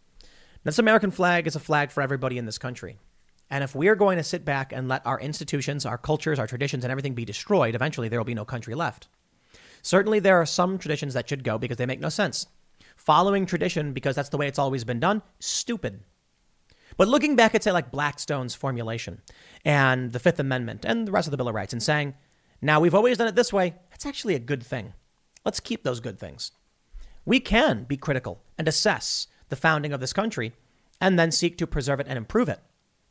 This American flag is a flag for everybody in this country. And if we're going to sit back and let our institutions, our cultures, our traditions, and everything be destroyed, eventually there will be no country left. Certainly, there are some traditions that should go because they make no sense. Following tradition because that's the way it's always been done, stupid. But looking back at, say, like Blackstone's formulation and the Fifth Amendment and the rest of the Bill of Rights and saying, now we've always done it this way, that's actually a good thing. Let's keep those good things. We can be critical and assess the founding of this country and then seek to preserve it and improve it.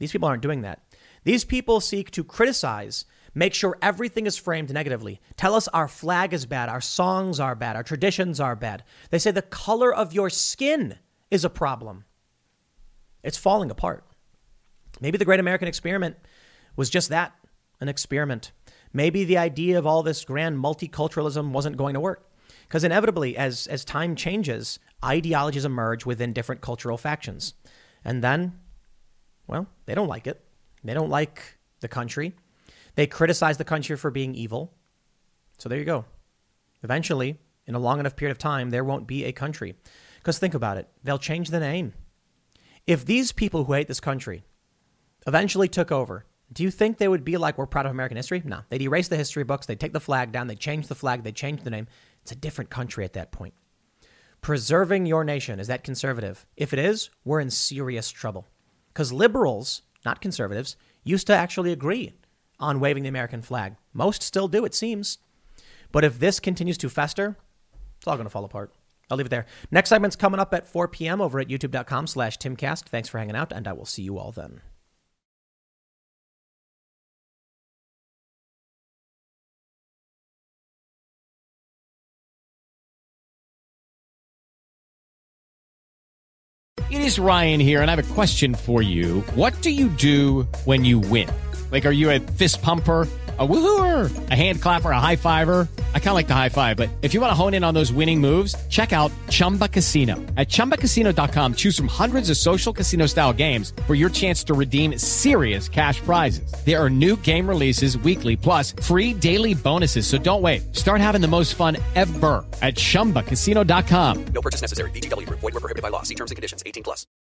These people aren't doing that. These people seek to criticize, make sure everything is framed negatively, tell us our flag is bad, our songs are bad, our traditions are bad. They say the color of your skin is a problem. It's falling apart. Maybe the great American experiment was just that an experiment. Maybe the idea of all this grand multiculturalism wasn't going to work. Because inevitably, as, as time changes, ideologies emerge within different cultural factions. And then well, they don't like it. They don't like the country. They criticize the country for being evil. So there you go. Eventually, in a long enough period of time, there won't be a country. Because think about it, they'll change the name. If these people who hate this country eventually took over, do you think they would be like, we're proud of American history? No. They'd erase the history books, they'd take the flag down, they'd change the flag, they'd change the name. It's a different country at that point. Preserving your nation, is that conservative? If it is, we're in serious trouble. Because liberals, not conservatives, used to actually agree on waving the American flag. Most still do, it seems. But if this continues to fester, it's all going to fall apart. I'll leave it there. Next segment's coming up at 4 p.m. over at youtube.com slash timcast. Thanks for hanging out, and I will see you all then. It is Ryan here, and I have a question for you. What do you do when you win? Like, are you a fist pumper? a woohooer, a hand clapper, a high fiver. I kind of like the high five, but if you want to hone in on those winning moves, check out Chumba Casino. At ChumbaCasino.com, choose from hundreds of social casino style games for your chance to redeem serious cash prizes. There are new game releases weekly, plus free daily bonuses. So don't wait. Start having the most fun ever at ChumbaCasino.com. No purchase necessary. VGW. Void were prohibited by law. See terms and conditions. 18 plus.